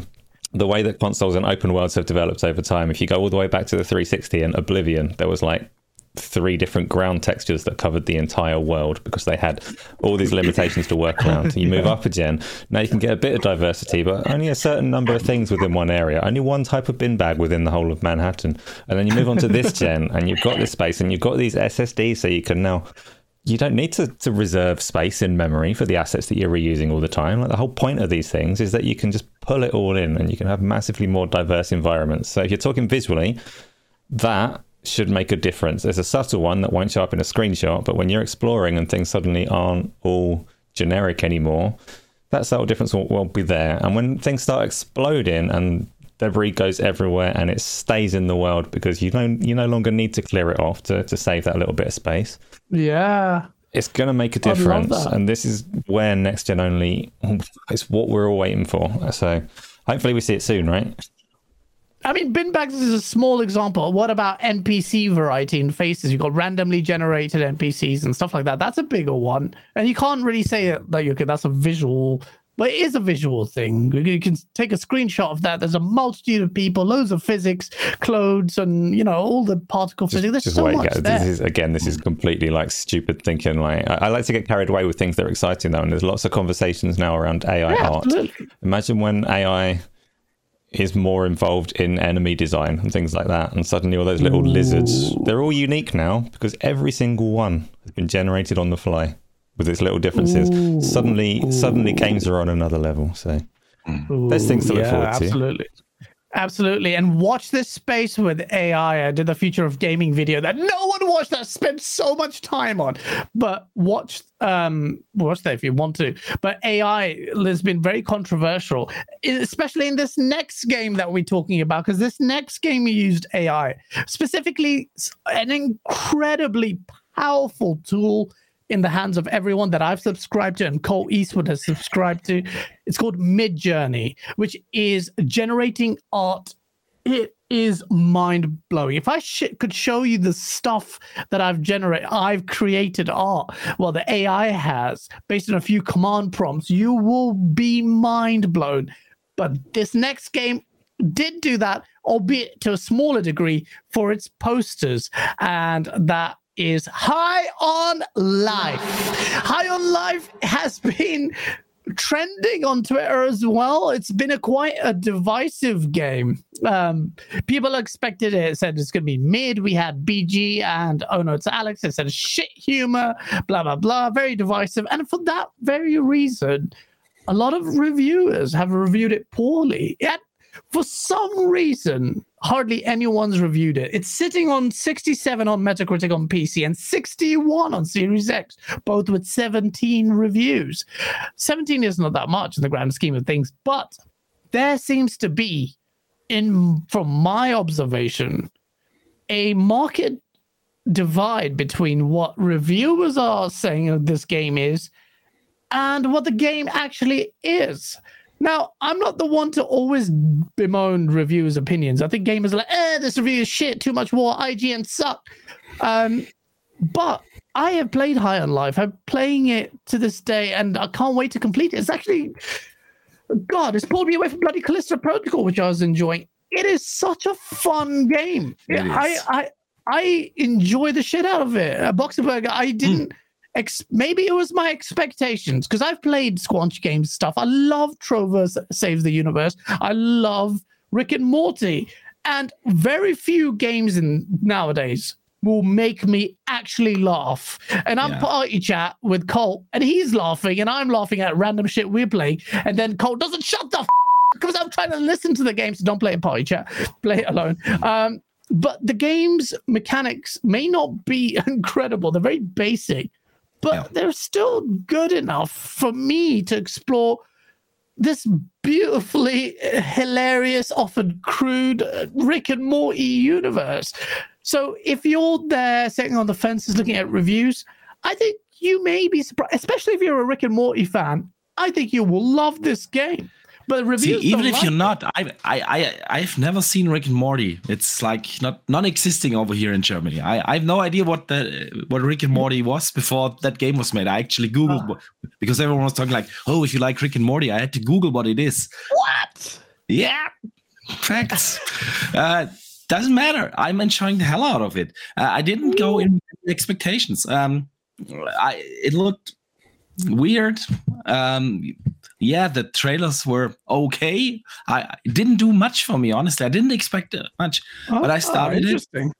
the way that consoles and open worlds have developed over time, if you go all the way back to the 360 and Oblivion, there was like three different ground textures that covered the entire world because they had all these limitations to work [LAUGHS] around. You move up a gen, now you can get a bit of diversity, but only a certain number of things within one area, only one type of bin bag within the whole of Manhattan. And then you move on to this [LAUGHS] gen, and you've got this space, and you've got these SSDs, so you can now you don't need to, to reserve space in memory for the assets that you're reusing all the time. Like the whole point of these things is that you can just pull it all in and you can have massively more diverse environments. So if you're talking visually, that should make a difference. There's a subtle one that won't show up in a screenshot, but when you're exploring and things suddenly aren't all generic anymore, that subtle difference will, will be there. And when things start exploding and debris goes everywhere and it stays in the world because you don't you no longer need to clear it off to, to save that little bit of space. Yeah. It's going to make a difference. And this is where next gen only is what we're all waiting for. So hopefully we see it soon, right? I mean, bin bags is a small example. What about NPC variety in faces? You've got randomly generated NPCs and stuff like that. That's a bigger one. And you can't really say that, okay, that's a visual but it is a visual thing. You can take a screenshot of that. There's a multitude of people, loads of physics, clothes, and you know all the particle physics. There's just so wait, much there. This is again, this is completely like stupid thinking. Like I, I, like to get carried away with things that are exciting though, and there's lots of conversations now around AI yeah, art. Absolutely. Imagine when AI is more involved in enemy design and things like that, and suddenly all those little Ooh. lizards, they're all unique now because every single one has been generated on the fly with its little differences. Ooh, suddenly, ooh. suddenly games are on another level. So ooh, there's things to look yeah, forward to. Absolutely. Absolutely. And watch this space with AI. I did the future of gaming video that no one watched that spent so much time on. But watch um watch that if you want to. But AI has been very controversial, especially in this next game that we're talking about, because this next game used AI, specifically an incredibly powerful tool in the hands of everyone that I've subscribed to and Colt Eastwood has subscribed to. It's called Midjourney, which is generating art. It is mind blowing. If I sh- could show you the stuff that I've generated, I've created art, well, the AI has, based on a few command prompts, you will be mind blown. But this next game did do that, albeit to a smaller degree, for its posters. And that is High on Life. High on Life has [LAUGHS] been trending on Twitter as well. It's been a quite a divisive game. Um, people expected it. Said it's going to be mid. We had BG and oh no, it's Alex. It said shit humor, blah blah blah. Very divisive, and for that very reason, a lot of reviewers have reviewed it poorly. Yet, for some reason, hardly anyone's reviewed it. It's sitting on 67 on Metacritic on PC and 61 on Series X, both with 17 reviews. 17 is not that much in the grand scheme of things, but there seems to be, in from my observation, a market divide between what reviewers are saying this game is and what the game actually is. Now, I'm not the one to always bemoan reviewers' opinions. I think gamers are like, eh, this review is shit, too much war, IGN suck. Um, but I have played High on Life. I'm playing it to this day, and I can't wait to complete it. It's actually, God, it's pulled me away from bloody Callisto Protocol, which I was enjoying. It is such a fun game. I, I I enjoy the shit out of it. Uh, Boxenberg, I didn't. Mm ex- maybe it was my expectations because I've played Squanch Games stuff. I love Trover Saves the Universe. I love Rick and Morty, and very few games in nowadays will make me actually laugh. And I'm yeah. party chat with Colt, and he's laughing, and I'm laughing at random shit we're playing. And then Colt doesn't shut the because f- I'm trying to listen to the game, so don't play in party chat. Play it alone. Um, but the game's mechanics may not be [LAUGHS] incredible. They're very basic, but yeah. they're still good enough for me to explore this beautifully hilarious, often crude uh, Rick and Morty universe. So if you're there sitting on the fences looking at reviews, I think you may be surprised, especially if you're a Rick and Morty fan. I think you will love this game. But reviews See, even if like you're not, I, I, I, I've never seen Rick and Morty. It's like not non-existing over here in Germany. I, I have no idea what the what Rick and Morty was before that game was made. I actually googled uh. because everyone was talking like, oh, if you like Rick and Morty, I had to Google what it is. What? Yeah, facts. uh, doesn't matter. I'm enjoying the hell out of it. Uh, I didn't go in expectations. Um, I it looked weird. Um, yeah, the trailers were okay. I it didn't do much for me, honestly. I didn't expect much, oh, but I started oh, it.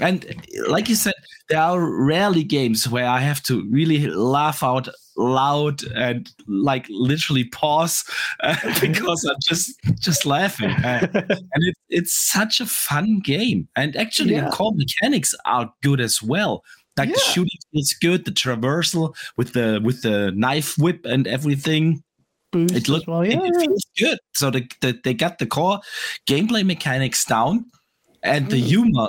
And like you said, there are rarely games where I have to really laugh out loud and like literally pause uh, [LAUGHS] because I'm just just laughing. Uh, [LAUGHS] and it, it's such a fun game. And actually, yeah. the core mechanics are good as well. Like yeah. the shooting is good, the traversal with the with the knife whip and everything. Boost it looks well, yeah. it, it, feels good. So the, the, they got the core gameplay mechanics down, and the mm. humor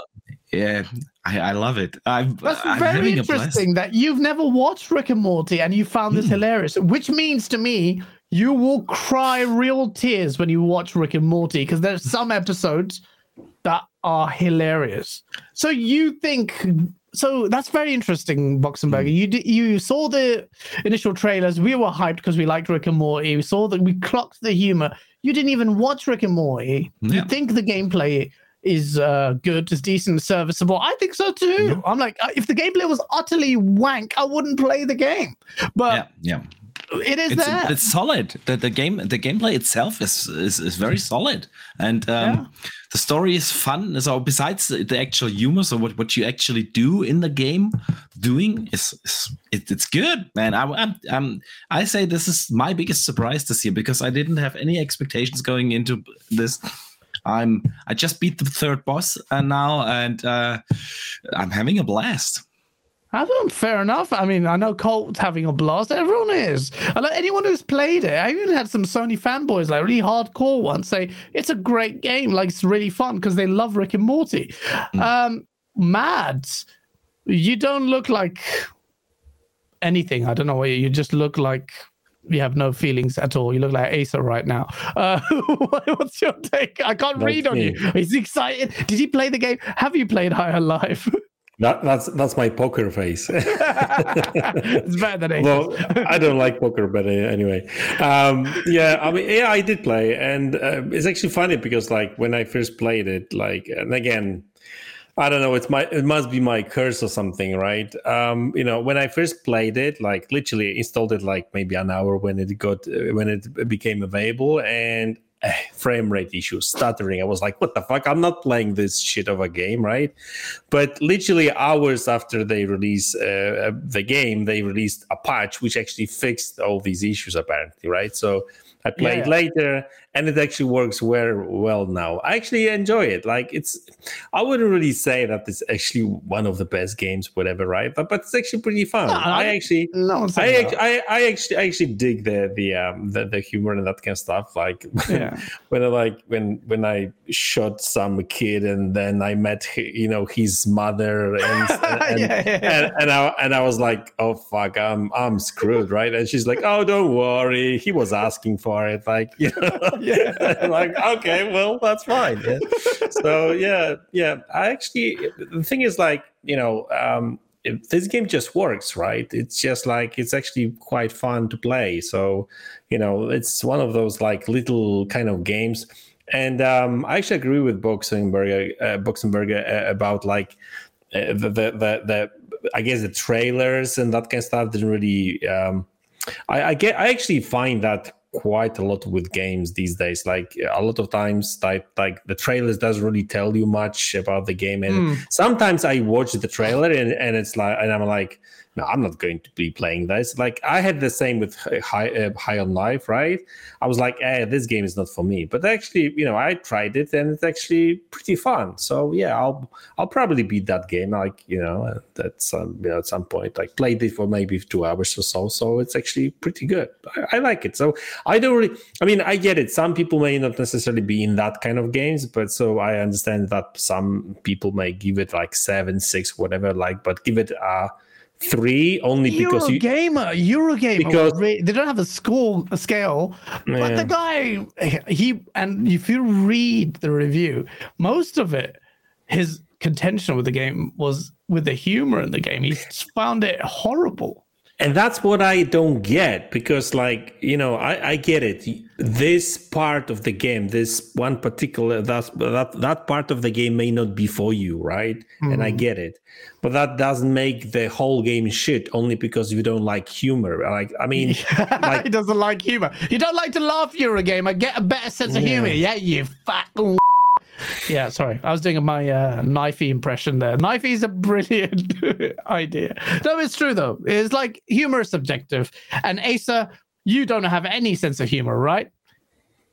yeah, I, I love it. I'm, That's I'm very interesting that you've never watched Rick and Morty and you found this mm. hilarious, which means to me you will cry real tears when you watch Rick and Morty because there's some episodes that are hilarious. So you think so that's very interesting, Boxenberger. Mm. You you saw the initial trailers. We were hyped because we liked Rick and Morty. We saw that we clocked the humor. You didn't even watch Rick and Morty. Yeah. You think the gameplay is uh, good, is decent, serviceable. I think so too. I'm like, uh, if the gameplay was utterly wank, I wouldn't play the game. But yeah, yeah. It is it's, there. It's solid. The, the game, the gameplay itself is is, is very solid, and um, yeah. the story is fun. So besides the actual humor, so what, what you actually do in the game, doing is, is it, it's good, man. I, I'm, I'm I say this is my biggest surprise this year because I didn't have any expectations going into this I'm I just beat the third boss and uh, now, and uh, I'm having a blast. I don't. Fair enough. I mean, I know Colt's having a blast. Everyone is. I like anyone who's played it. I even had some Sony fanboys, like really hardcore ones, say it's a great game. Like it's really fun because they love Rick and Morty. Mm. Um, Mads, you don't look like anything. I don't know. Why you just look like you have no feelings at all. You look like Asa right now. Uh, [LAUGHS] what's your take? I can't that's read on me. you. He's excited. Did he play the game? Have you played High on Life? [LAUGHS] That, that's that's my poker face. [LAUGHS] it's better than [LAUGHS] Well, I don't like poker, but uh, anyway, um, yeah. I mean, yeah, I did play, and uh, it's actually funny because like when I first played it, like, and again, I don't know. It's my it must be my curse or something, right? Um, you know, when I first played it, like literally installed it like maybe an hour when it got uh, when it became available, and uh, frame rate issues, stuttering. I was like, what the fuck? I'm not playing this shit of a game, right? But literally hours after they release uh, the game, they released a patch which actually fixed all these issues, apparently, right? So I played yeah. later, and it actually works very well now. I actually enjoy it. Like it's, I wouldn't really say that it's actually one of the best games, whatever, right? But but it's actually pretty fun. No, I, I, actually, no, I, I, I actually I actually dig the the um the, the humor and that kind of stuff. Like [LAUGHS] yeah. when I like when when I shot some kid and then I met you know his mother and [LAUGHS] and, yeah, yeah. and, and I and I was like, oh fuck, I'm I'm screwed, right? And she's like, oh don't worry, he was asking for it, like [LAUGHS] you know [LAUGHS] yeah. [LAUGHS] like, okay, well, that's fine. Yeah. so yeah, yeah. I actually the thing is like, you know, um, this game just works, right? It's just like it's actually quite fun to play. So, you know, it's one of those like little kind of games. And um, I actually agree with Boxenberger, uh, Boxenberger uh, about like uh, the, the, the the I guess the trailers and that kind of stuff didn't really. Um, I, I get. I actually find that quite a lot with games these days like a lot of times like like the trailers doesn't really tell you much about the game and mm. sometimes i watch the trailer and, and it's like and i'm like no, I'm not going to be playing this. Like I had the same with High uh, High on Life, right? I was like, eh, this game is not for me. But actually, you know, I tried it and it's actually pretty fun. So yeah, I'll I'll probably beat that game. Like you know, at some you know at some point, like played it for maybe two hours or so. So it's actually pretty good. I, I like it. So I don't really. I mean, I get it. Some people may not necessarily be in that kind of games, but so I understand that some people may give it like seven, six, whatever. Like, but give it a three only because you gamer Eurogamer because they don't have a score a scale yeah. but the guy he and if you read the review most of it his contention with the game was with the humor in the game he found it horrible and that's what I don't get because, like, you know, I, I get it. This part of the game, this one particular that that that part of the game may not be for you, right? Mm. And I get it, but that doesn't make the whole game shit only because you don't like humor. Like, I mean, [LAUGHS] like, he doesn't like humor. You don't like to laugh. You're a gamer. Get a better sense of yeah. humor. Yeah, you fucking yeah, sorry. I was doing my uh, knifey impression there. Knifey's a brilliant [LAUGHS] idea. No, it's true though. It's like humor is subjective. And Asa, you don't have any sense of humor, right?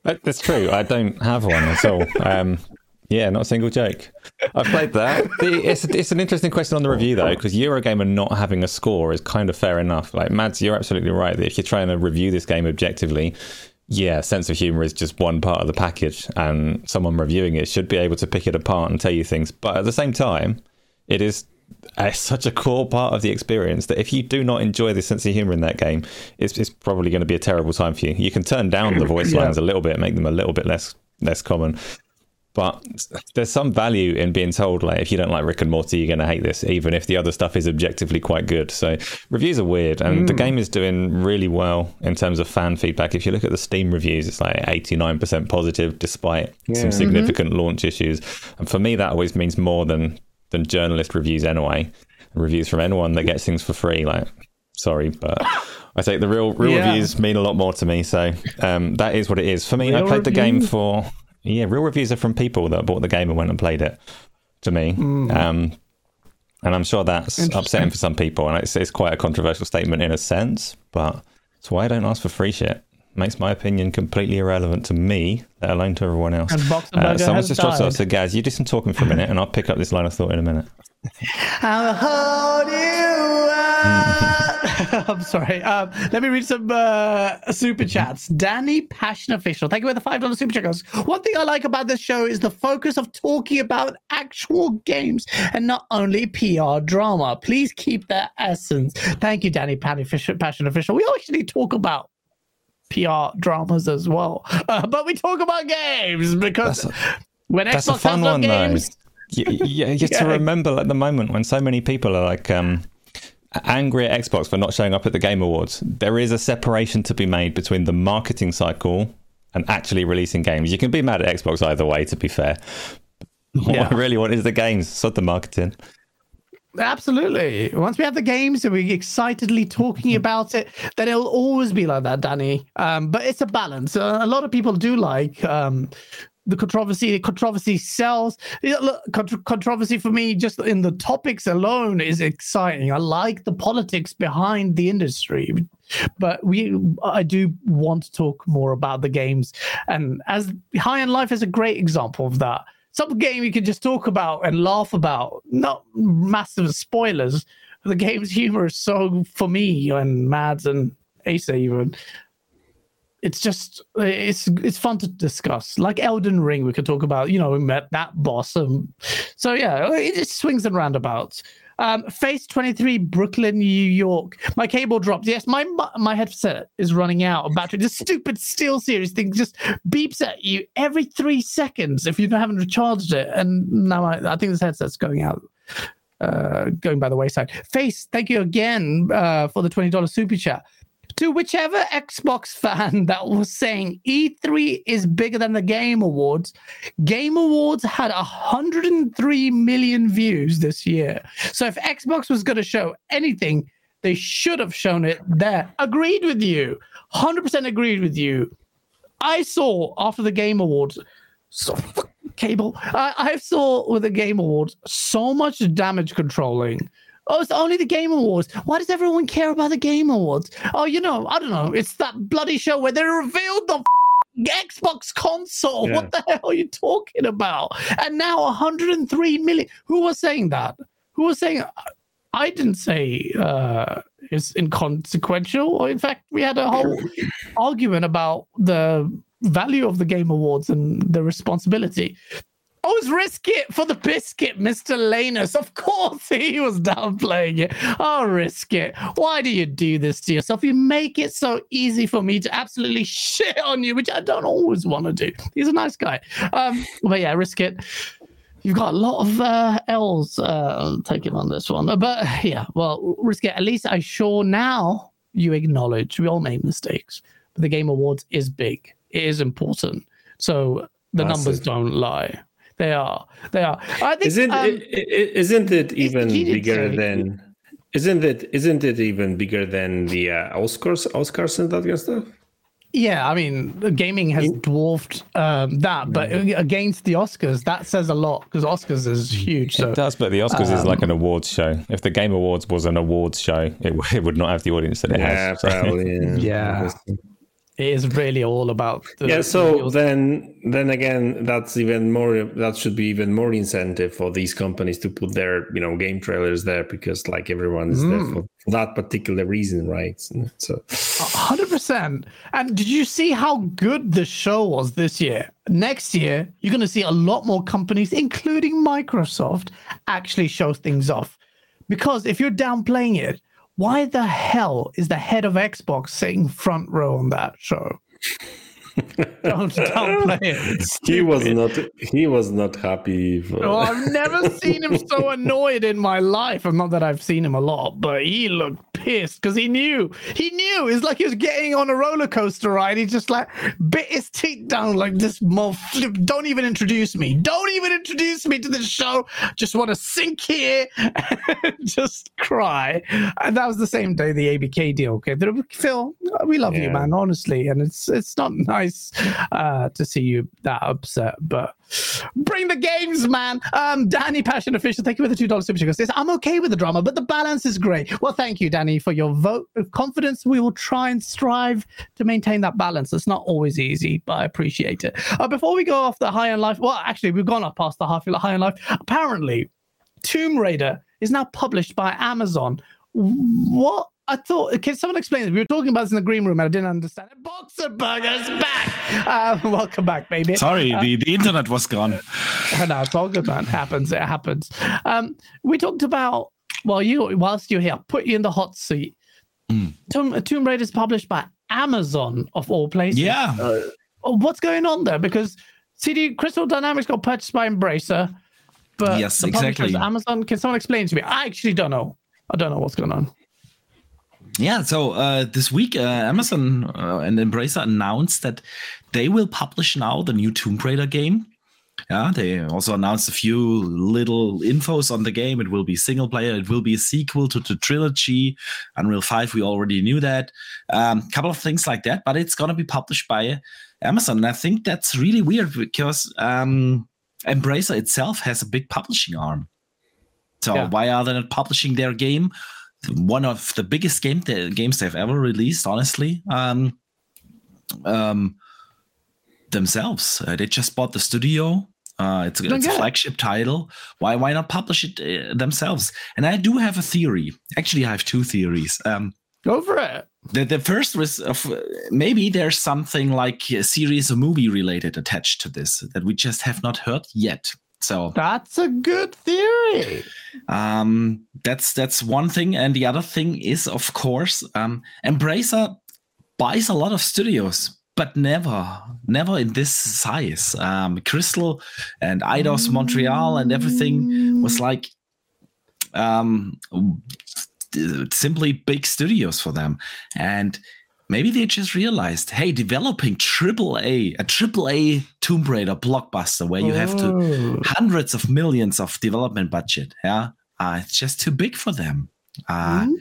That's true. I don't have one at all. Um, yeah, not a single joke. [LAUGHS] I've played that. it's, it's an interesting question on the review though, because Eurogamer not having a score is kind of fair enough. Like Mads, you're absolutely right. If you're trying to review this game objectively, yeah, sense of humor is just one part of the package, and someone reviewing it should be able to pick it apart and tell you things. But at the same time, it is a, such a core part of the experience that if you do not enjoy the sense of humor in that game, it's, it's probably going to be a terrible time for you. You can turn down the voice [COUGHS] lines a little bit, make them a little bit less less common, but there's some value in being told, like, if you don't like Rick and Morty, you're going to hate this, even if the other stuff is objectively quite good. So reviews are weird, and mm. the game is doing really well in terms of fan feedback. If you look at the Steam reviews, it's like 89% positive, despite yeah. some significant mm-hmm. launch issues. And for me, that always means more than than journalist reviews anyway. Reviews from anyone that gets things for free, like, sorry, but. I think the real real yeah. reviews mean a lot more to me. So um, that is what it is for me. Real I played the game for yeah, real reviews are from people that bought the game and went and played it. To me, mm. um, and I'm sure that's upsetting for some people, and it's, it's quite a controversial statement in a sense. But it's why I don't ask for free shit. Makes my opinion completely irrelevant to me, let alone to everyone else. Uh, someone's just dropped off. So, Gaz, you do some talking for a minute, and I'll pick up this line of thought in a minute. [LAUGHS] I'll hold you [LAUGHS] I'm sorry. Um, let me read some uh, super chats. Danny Passion Official. Thank you for the five dollar super chat. Goes. One thing I like about this show is the focus of talking about actual games and not only PR drama. Please keep that essence. Thank you, Danny Passion Official. We actually talk about PR dramas as well, uh, but we talk about games because a, when Xbox has no games. Though. You, you, you have [LAUGHS] yeah. to remember at the moment when so many people are like um, angry at Xbox for not showing up at the Game Awards. There is a separation to be made between the marketing cycle and actually releasing games. You can be mad at Xbox either way, to be fair. Yeah. What I really want is the games, sod the marketing. Absolutely. Once we have the games and we're excitedly talking mm-hmm. about it, then it'll always be like that, Danny. Um, but it's a balance. Uh, a lot of people do like um, the controversy. The controversy sells. Controversy for me, just in the topics alone, is exciting. I like the politics behind the industry, but we, I do want to talk more about the games. And as High on Life is a great example of that. Some game you can just talk about and laugh about, not massive spoilers. The game's humor is so for me and Mads and Asa even it's just it's it's fun to discuss. Like Elden Ring, we could talk about. You know, we met that boss. Um, so yeah, it, swings and roundabouts. Um, Face 23, Brooklyn, New York. My cable dropped. Yes, my my headset is running out of battery. This stupid Steel Series thing just beeps at you every three seconds if you haven't recharged it. And now I, I think this headset's going out. Uh, going by the wayside. Face, thank you again uh, for the $20 super chat to whichever Xbox fan that was saying E3 is bigger than the Game Awards, Game Awards had 103 million views this year. So if Xbox was going to show anything, they should have shown it there. Agreed with you. 100% agreed with you. I saw after the Game Awards, so cable. I, I saw with the Game Awards so much damage controlling Oh, it's only the Game Awards. Why does everyone care about the Game Awards? Oh, you know, I don't know. It's that bloody show where they revealed the Xbox console. Yeah. What the hell are you talking about? And now 103 million. Who was saying that? Who was saying? I didn't say uh, it's inconsequential. Or in fact, we had a whole [LAUGHS] argument about the value of the Game Awards and the responsibility. Oh, risk it for the biscuit, Mr. Lanus. Of course [LAUGHS] he was downplaying it. I'll risk it. Why do you do this to yourself? You make it so easy for me to absolutely shit on you, which I don't always want to do. He's a nice guy. Um, but yeah, risk it. you've got a lot of uh, L's uh, taken on this one. But yeah, well, risk it. at least I'm sure now you acknowledge we all make mistakes. But the Game Awards is big. It is important. So the Massive. numbers don't lie. They are. They are. I think. Isn't um, it, it, isn't it even bigger say- than? Isn't it? Isn't it even bigger than the uh, Oscars? Oscars and that kind of stuff. Yeah, I mean, gaming has dwarfed um, that, but against the Oscars, that says a lot because Oscars is huge. So It does, but the Oscars is like an awards show. If the Game Awards was an awards show, it, [LAUGHS] it would not have the audience that it Yeah, has. [LAUGHS] So- probably. Yeah. It is really all about. The, yeah so the- then then again that's even more that should be even more incentive for these companies to put their you know game trailers there because like everyone is there hmm. for, for that particular reason right so hundred percent. And did you see how good the show was this year? Next year, you're going to see a lot more companies, including Microsoft, actually show things off. Because if you're downplaying it, why the hell is the head of Xbox sitting front row on that show? [LAUGHS] Don't downplay it. He was not he was not happy for, Oh, I've uh, never [LAUGHS] seen him so annoyed in my life. And not that I've seen him a lot, but he looked pissed because he knew. He knew. It's like he was getting on a roller coaster ride. He just like bit his teeth down like this. Mo- don't even introduce me. Don't even introduce me to the show. Just want to sink here, and [LAUGHS] just cry. And that was the same day the ABK deal came. through. Phil, we love you, man. Honestly, and it's it's not nice uh, to see you that upset, but bring the games, man. Um, Danny Passion Official, thank you for the two dollars super chat. Says I'm okay with the drama, but the balance is great. Well, thank you, Danny, for your vote of confidence. We will try and strive to maintain that balance. It's not always easy, but I appreciate it. Uh, before we go off the High on Life, well, actually, we've gone up past the half high end life. Apparently, Tomb Raider is now published by Amazon. What? I thought, can someone explain this? We were talking about this in the green room and I didn't understand it. Boxenberger's back. Uh, [LAUGHS] welcome back, baby. Sorry, the, the internet was gone. [LAUGHS] no, it's all good, man. It happens. It happens. Um, we talked about, well, you, whilst you're here, I'll put you in the hot seat. Mm. Tomb, Tomb Raider is published by Amazon, of all places. Yeah. Uh, what's going on there? Because CD Crystal Dynamics got purchased by Embracer, but Yes, the publisher is exactly. Amazon. Can someone explain to me? I actually don't know. I don't know what's going on. Yeah, so uh, this week, uh, Amazon uh, and Embracer announced that they will publish now the new Tomb Raider game. Yeah, they also announced a few little infos on the game. It will be single player. It will be a sequel to the trilogy. Unreal Five, we already knew that. A um, couple of things like that, but it's gonna be published by Amazon. And I think that's really weird because um, Embracer itself has a big publishing arm. So Yeah. why are they not publishing their game? One of the biggest game the games they've ever released, honestly. Um, um, themselves. Uh, they just bought the studio. Uh, it's, it's a get it. flagship title. Why why not publish it uh, themselves? And I do have a theory. Actually, I have two theories. Um, Go for it. the, the first was of uh, maybe there's something like a series or movie related attached to this that we just have not heard yet. So That's a good theory. um, that's that's one thing, and the other thing is, of course, um, Embracer buys a lot of studios, but never, never in this size. Um, Crystal and Eidos Montreal and everything was like um, simply big studios for them, and maybe they just realized, hey, developing triple A, a triple A Tomb Raider blockbuster where you have to Oh. hundreds of millions of development budget. Yeah, uh, it's just too big for them. Uh, Hmm?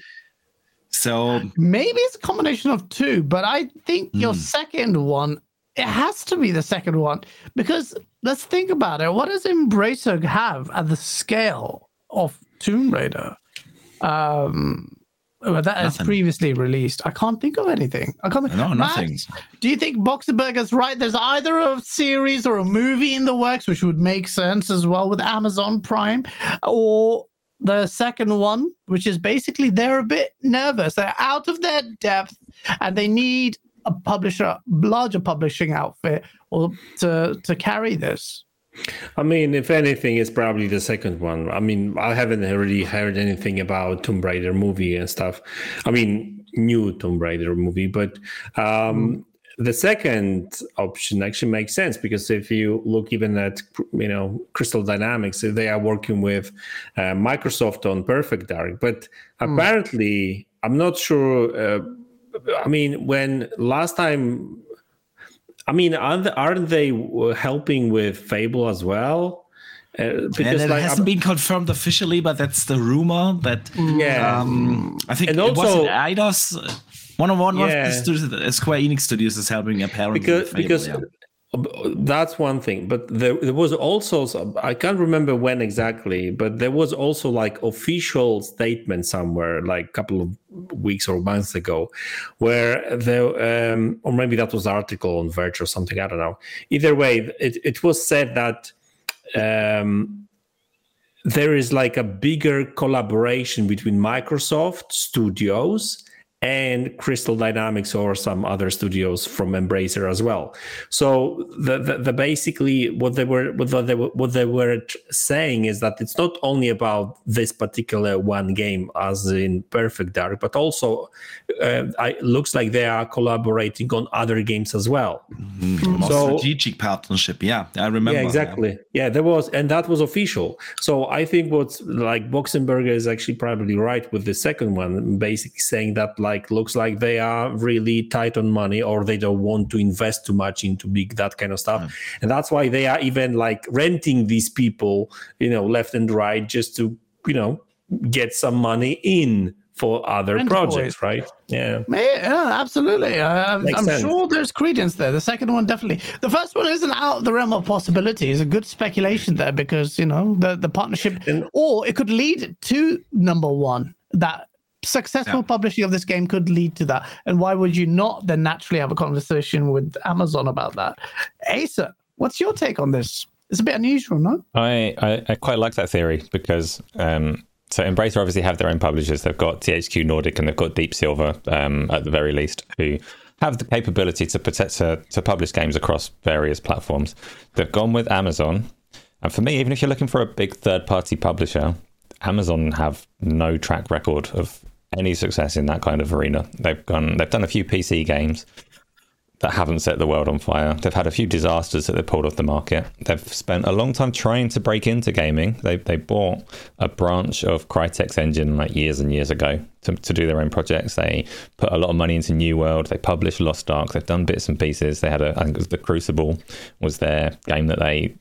So Maybe it's a combination of two, but I think your Hmm. second one, it has to be the second one because let's think about it. What does Embracer have at the scale of Tomb Raider? Um, Oh, well, that is Nothing. previously released. I can't think of anything. I can't. No, Matt, nothing. Do you think Boxenberger's right? There's either a series or a movie in the works, which would make sense as well with Amazon Prime, or the second one, which is basically they're a bit nervous. They're out of their depth and they need a publisher, larger publishing outfit, or to to carry this. I mean, if anything, it's probably the second one. I mean, I haven't really heard anything about Tomb Raider movie and stuff. I mean, new Tomb Raider movie, but um, the second option actually makes sense because if you look even at you know Crystal Dynamics, they are working with uh, Microsoft on Perfect Dark, but mm. apparently I'm not sure. Uh, I mean, when last time, I mean, aren't they, aren't they helping with Fable as well? Uh, because and it like, hasn't been confirmed officially, but that's the rumor that yeah. Um, I think and it also, was Eidos one on one yeah. the Square Enix Studios is helping apparently because Fable, because yeah. That's one thing. But there, there was also I can't remember when exactly, but there was also like official statement somewhere like a couple of weeks or months ago, where there um, or maybe that was article on Verge or something. I don't know. Either way, it it was said that. Um, there is like a bigger collaboration between Microsoft Studios and Crystal Dynamics or some other studios from Embracer as well. So the, the, the basically what they were what they were, what they were saying is that it's not only about this particular one game as in Perfect Dark, but also uh, it looks like they are collaborating on other games as well. Mm-hmm. So strategic partnership, yeah, I remember. Yeah, exactly. Yeah. yeah, there was, and that was official. So I think what's like Boxenberger is actually probably right with the second one, basically saying that like like looks like they are really tight on money or they don't want to invest too much into big that kind of stuff mm. and that's why they are even like renting these people you know left and right just to you know get some money in for other and projects, right? Yeah. Yeah, absolutely. Uh, I'm sense. sure there's credence there. The second one, definitely. The first one isn't out of the realm of possibility. It's a good speculation there because, you know, the, the partnership, and, or it could lead to number one, that successful yeah. publishing of this game could lead to that. And why would you not then naturally have a conversation with Amazon about that? Asa, what's your take on this? It's a bit unusual, no? I, I, I quite like that theory because um, so Embracer obviously have their own publishers. They've got THQ Nordic and they've got Deep Silver um, at the very least, who have the capability to protect to, to publish games across various platforms. They've gone with Amazon, and for me, even if you're looking for a big third party publisher, Amazon have no track record of any success in that kind of arena. They've gone, they've done a few PC games that haven't set the world on fire. They've had a few disasters that they've pulled off the market. They've spent a long time trying to break into gaming. They they bought a branch of Crytek's engine like years and years ago to, to do their own projects. They put a lot of money into New World. They published Lost Ark. They've done bits and pieces. They had a I think it was the Crucible was their game that they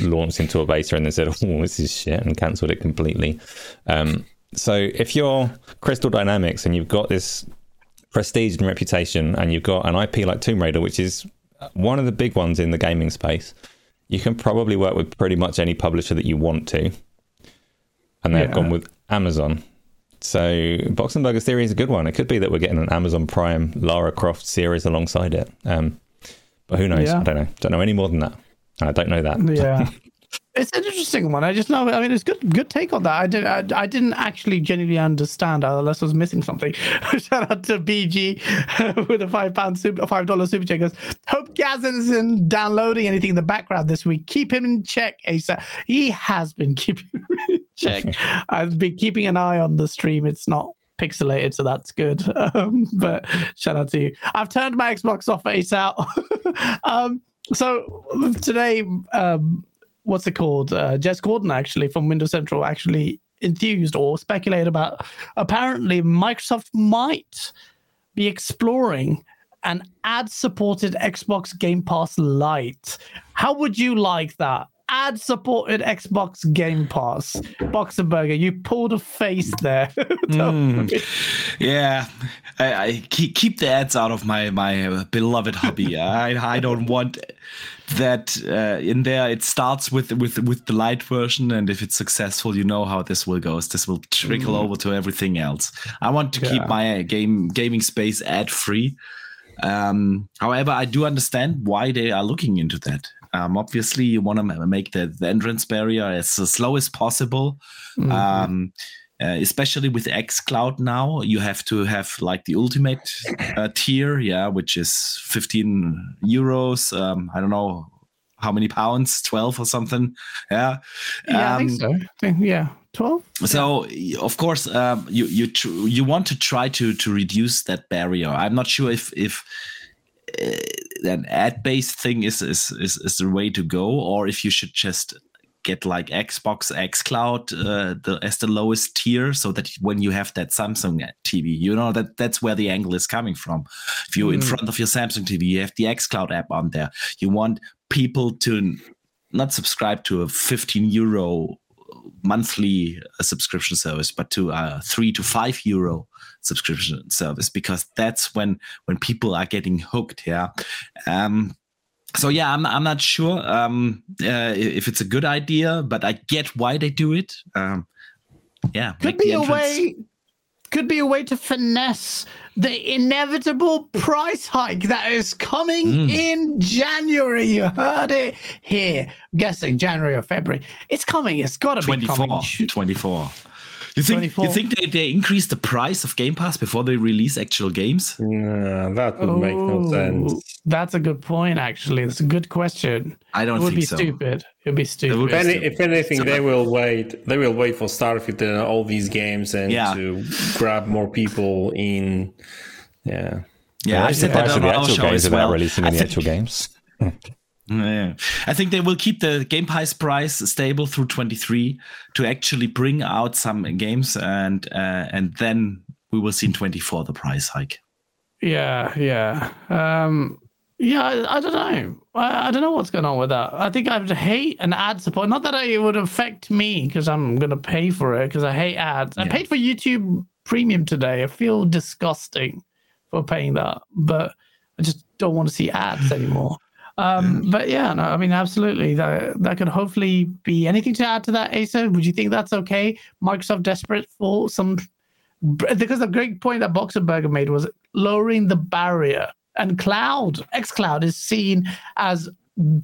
launched into a beta and they said, [LAUGHS] "Oh, this is shit," and cancelled it completely. Um, so if you're Crystal Dynamics and you've got this prestige and reputation, and you've got an IP like Tomb Raider, which is one of the big ones in the gaming space, you can probably work with pretty much any publisher that you want to. And they've yeah. gone with Amazon. So Boxenberger's theory is a good one. It could be that we're getting an Amazon Prime Lara Croft series alongside it. Um, but who knows? Yeah. I don't know. Don't know any more than that. I don't know that. Yeah. [LAUGHS] It's an interesting one. I just know. I mean, it's good. Good take on that. I did. I, I didn't actually genuinely understand unless I was missing something. [LAUGHS] Shout out to BG [LAUGHS] with a five pound super, five dollar super check. Goes, Hope Gaz isn't downloading anything in the background this week. Keep him in check, Asa. He has been keeping in check. I've been keeping an eye on the stream. It's not pixelated, so that's good. [LAUGHS] Um, but shout out to you. I've turned my Xbox off Ace out. um, so today, um, what's it called? Uh, Jez Corden actually from Windows Central actually enthused or speculated about. Apparently, Microsoft might be exploring an ad-supported Xbox Game Pass Lite. How would you like that? ad supported Xbox Game Pass. Boxenberger, you pulled a face there. [LAUGHS] mm. Yeah, I, I, keep keep the ads out of my my beloved hobby. [LAUGHS] I I don't want that uh, in there. It starts with with with the light version, and if it's successful, you know how this will go. This will trickle mm. over to everything else. I want to yeah. keep my game gaming space ad free. Um, however, I do understand why they are looking into that. Um, obviously, you want to make the, the, entrance barrier as slow as possible. Mm-hmm. Um, uh, especially with xCloud now, you have to have like the ultimate uh, tier, yeah, which is 15 euros. Um, I don't know how many pounds, 12 or something. Yeah. Yeah, I think so. I think, yeah. 12 so of course um, you you tr- you want to try to to reduce that barrier i'm not sure if if an ad-based thing is, is is is the way to go, or if you should just get like Xbox xCloud uh, the, as the lowest tier, so that when you have that Samsung TV, you know that that's where the angle is coming from. If you're mm. in front of your Samsung TV, you have the xCloud app on there. You want people to not subscribe to a 15 euro monthly uh, subscription service, but to a three to five euro subscription service because that's when when people are getting hooked. Yeah. Um, so yeah, I'm I'm not sure um, uh, if it's a good idea, but I get why they do it. Um, yeah, could be a way. Could be a way to finesse the inevitable price hike that is coming mm. in January. You heard it here. I'm guessing January or February. It's coming. It's got to be coming. 24. You think 24. you think they, they increase the price of Game Pass before they release actual games? Yeah, that would make no oh, sense. That's a good point. Actually, it's a good question. I don't. It would be so. stupid. It would be stupid. Would be if, any, if, anything, so, they will wait. They will wait for Starfield and all these games and yeah. to grab more people in. Yeah. Yeah, I've said that on the our actual show games as well. releasing in the actual games. [LAUGHS] Yeah. I think they will keep the Game Pass price stable through 23 to actually bring out some games and uh, and then we will see in 24 the price hike. Yeah, yeah. Um yeah, I, I don't know. I, I, don't know what's going on with that. I think I would hate an ad support. Not that it would affect me because I'm going to pay for it because I hate ads. Yeah. I paid for YouTube Premium today. I feel disgusting for paying that, but I just don't want to see ads anymore. Um, but yeah, no, I mean, absolutely. That that could hopefully be anything to add to that, Asa. Would you think that's okay? Microsoft desperate for some because the great point that Boxenberger made was lowering the barrier. And cloud, xCloud is seen as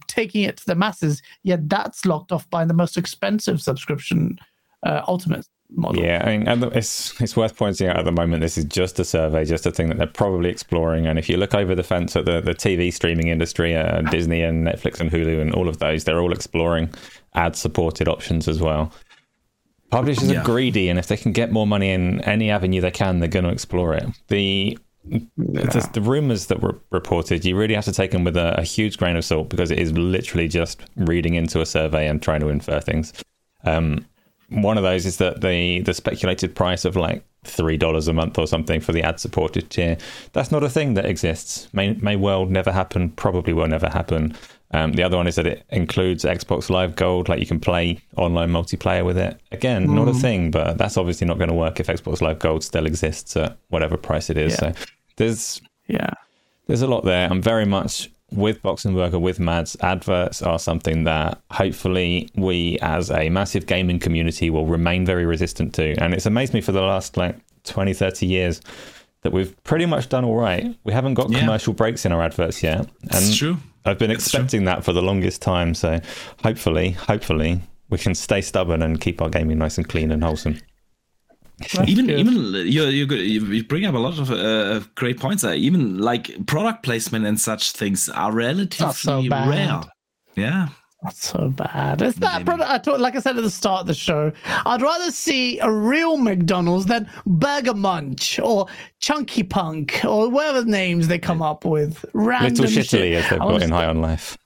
taking it to the masses, yet that's locked off by the most expensive subscription uh, ultimate model. Yeah, I mean, it's [LAUGHS] it's worth pointing out at the moment this is just a survey, just a thing that they're probably exploring. And if you look over the fence at the, the TV streaming industry, uh, Disney and Netflix and Hulu and all of those, they're all exploring ad supported options as well. Publishers yeah. are greedy, and if they can get more money in any avenue they can, they're going to explore it. The yeah. the, the, rumors that were reported, you really have to take them with a, a huge grain of salt because it is literally just reading into a survey and trying to infer things. Um, one of those is that the the speculated price of like three dollars a month or something for the ad supported tier that's not a thing that exists may may well never happen probably will never happen um, the other one is that it includes xbox live gold like you can play online multiplayer with it again mm. not a mm. thing but that's obviously not going to work if xbox live gold still exists at whatever price it is yeah. so there's yeah there's a lot there i'm very much with Boxenberger, with Mads, adverts are something that hopefully we as a massive gaming community will remain very resistant to. And it's amazed me for the last like 20, 30 years that we've pretty much done all right. We haven't got yeah. commercial breaks in our adverts yet. And That's true. I've been expecting that for the longest time. So hopefully, hopefully we can stay stubborn and keep our gaming nice and clean and wholesome. That's even good. even you, you you bring up a lot of uh, great points there. Even like product placement and such things are relatively so rare. Yeah, not so bad. It's that product. I thought, like I said at the start of the show, I'd rather see a real McDonald's than Burger Munch or Chunky Punk or whatever names they come up with. Random Little shittily, shit. as they've got in High on [LAUGHS] Life.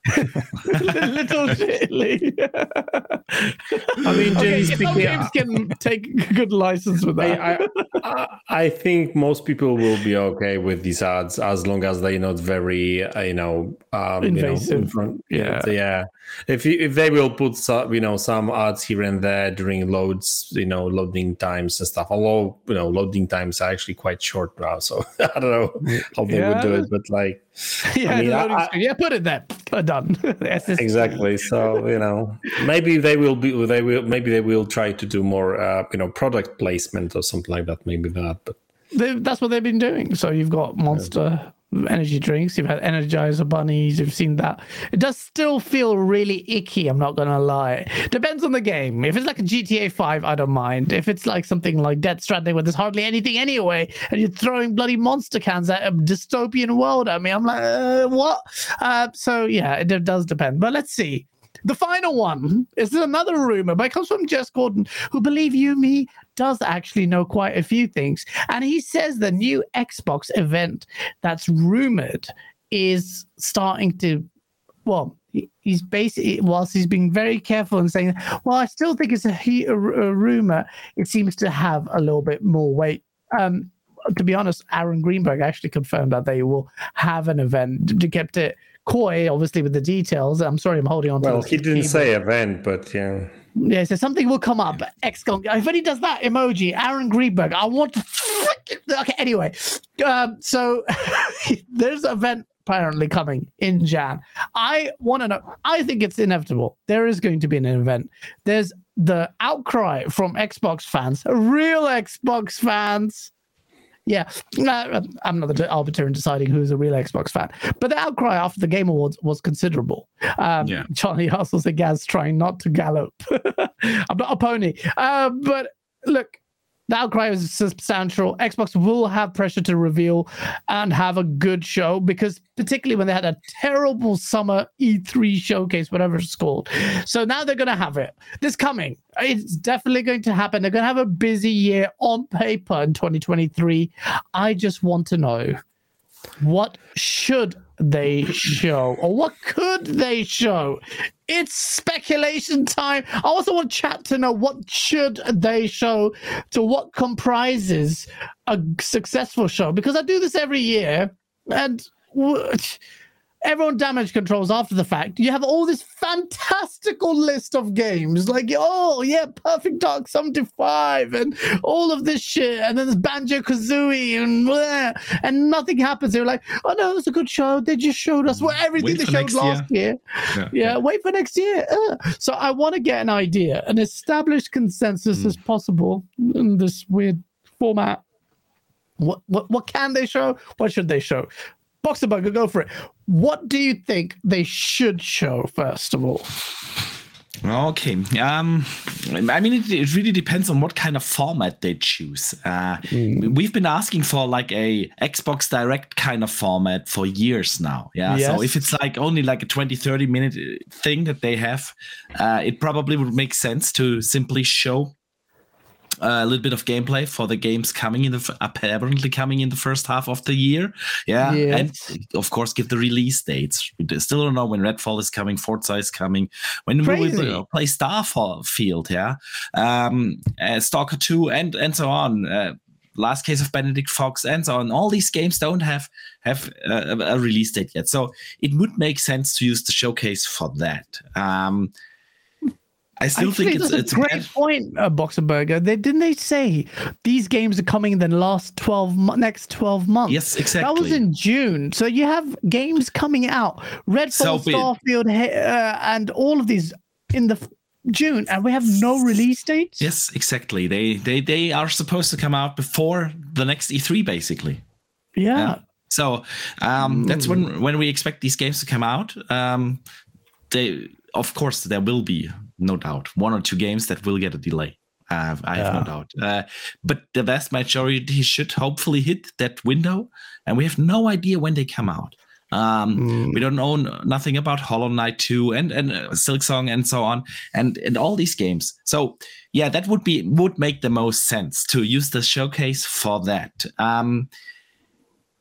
Little shittily. [LAUGHS] I mean, okay, speaking, games [LAUGHS] can take good license with that. I, I, I, think most people will be okay with these ads as long as they're not very, uh, you know, um, invasive. You know, front, yeah, yeah if you, if they will put some, you know some ads here and there during loads, you know, loading times and stuff. Although you know, loading times are actually quite short now, so [LAUGHS] I don't know how they yeah. would do it, but like, [LAUGHS] yeah, I mean, I, yeah, put it there, done. [LAUGHS] exactly. So you know, maybe they will be, they will, maybe they will try to do more, uh, you know, product placement or something like that. Maybe that, but. They, that's what they've been doing. So you've got Monster, energy drinks, you've had Energizer bunnies, you've seen that. It does still feel really icky, I'm not gonna lie. Depends on the game. If it's like a GTA 5, I don't mind. If it's like something like Death Stranding where there's hardly anything anyway, and you're throwing bloody monster cans at a dystopian world at me, I'm like, uh, what? Uh, so yeah, it does depend. But let's see. The final one is another rumor, but it comes from Jez Corden, who, believe you me, does actually know quite a few things. And he says the new Xbox event that's rumored is starting to, well, he's basically whilst he's being very careful and saying, "Well, I still think it's a, a, a rumor," it seems to have a little bit more weight. Um, to be honest, Aaron Greenberg actually confirmed that they will have an event. Kept it coy, obviously, with the details. I'm sorry, I'm holding on. Well, he didn't say event, but yeah. Yeah, so something will come up. XCOM. If he does that emoji, Aaron Greenberg, I want to. Okay, anyway, um, so [LAUGHS] there's an event apparently coming in Jan. I want to know. I think it's inevitable. There is going to be an event. There's the outcry from Xbox fans, real Xbox fans. Yeah, I'm not the arbiter in deciding who's a real Xbox fan, but the outcry after the Game Awards was considerable. Um, yeah. Charlie Hustle said, "Gaz trying not to gallop." [LAUGHS] I'm not a pony, uh, but look, the outcry is substantial. Xbox will have pressure to reveal and have a good show because, particularly when they had a terrible summer E3 showcase, whatever it's called. So now they're going to have it. This coming, it's definitely going to happen. They're going to have a busy year on paper in 2023. I just want to know what should they show or what could they show it's speculation time. I also want chat to know what should they show to what comprises a successful show? Because i do this every year and everyone damage controls after the fact. You have all this fantastical list of games, like oh yeah, Perfect Dark 75 and all of this shit, and then there's Banjo Kazooie and blah, and nothing happens. They're like, oh no, it's a good show. They just showed us what everything wait they showed last year. year. Yeah, yeah, yeah, wait for next year. Uh, so I want to get an idea, an established consensus mm. as possible in this weird format. What, what what can they show? What should they show? Boxenberger, go for it. What do you think they should show first of all? Okay. Um, I mean, it, it, really depends on what kind of format they choose. Uh, mm. We've been asking for like a Xbox Direct kind of format for years now. Yeah. Yes. So if it's like only like a 20, 30 minute uh, thing that they have, uh, it probably would make sense to simply show a little bit of gameplay for the games coming in the apparently coming in the first half of the year. Yeah, yes. and of course give the release dates. We still don't know when Redfall is coming, Forza is coming, when Crazy. we will play Starfield. Yeah, um, uh, Stalker Two, and and so on. Uh, last case of Benedict Fox and so on. All these games don't have have uh, a release date yet, so it would make sense to use the showcase for that. Um, I still I think, it's, it's a great point, uh, Boxenberger. They didn't they say these games are coming in the last twelve next twelve months? Yes, exactly. That was in June, so you have games coming out, Redfall, Starfield, uh, and all of these in the June, and we have no release dates. Yes, exactly. They they they are supposed to come out before the next E3, basically. Yeah. yeah. So um, mm. that's when hmm. when we expect these games to come out. Um, they of course there will be no doubt one or two games that will get a delay I have, I have yeah. no doubt. Uh, but the vast majority should hopefully hit that window, and we have no idea when they come out. Um, mm. We don't know nothing about Hollow Knight 2 and and uh, Silksong and so on, and and all these games. So yeah, that would be would make the most sense to use the showcase for that. Um,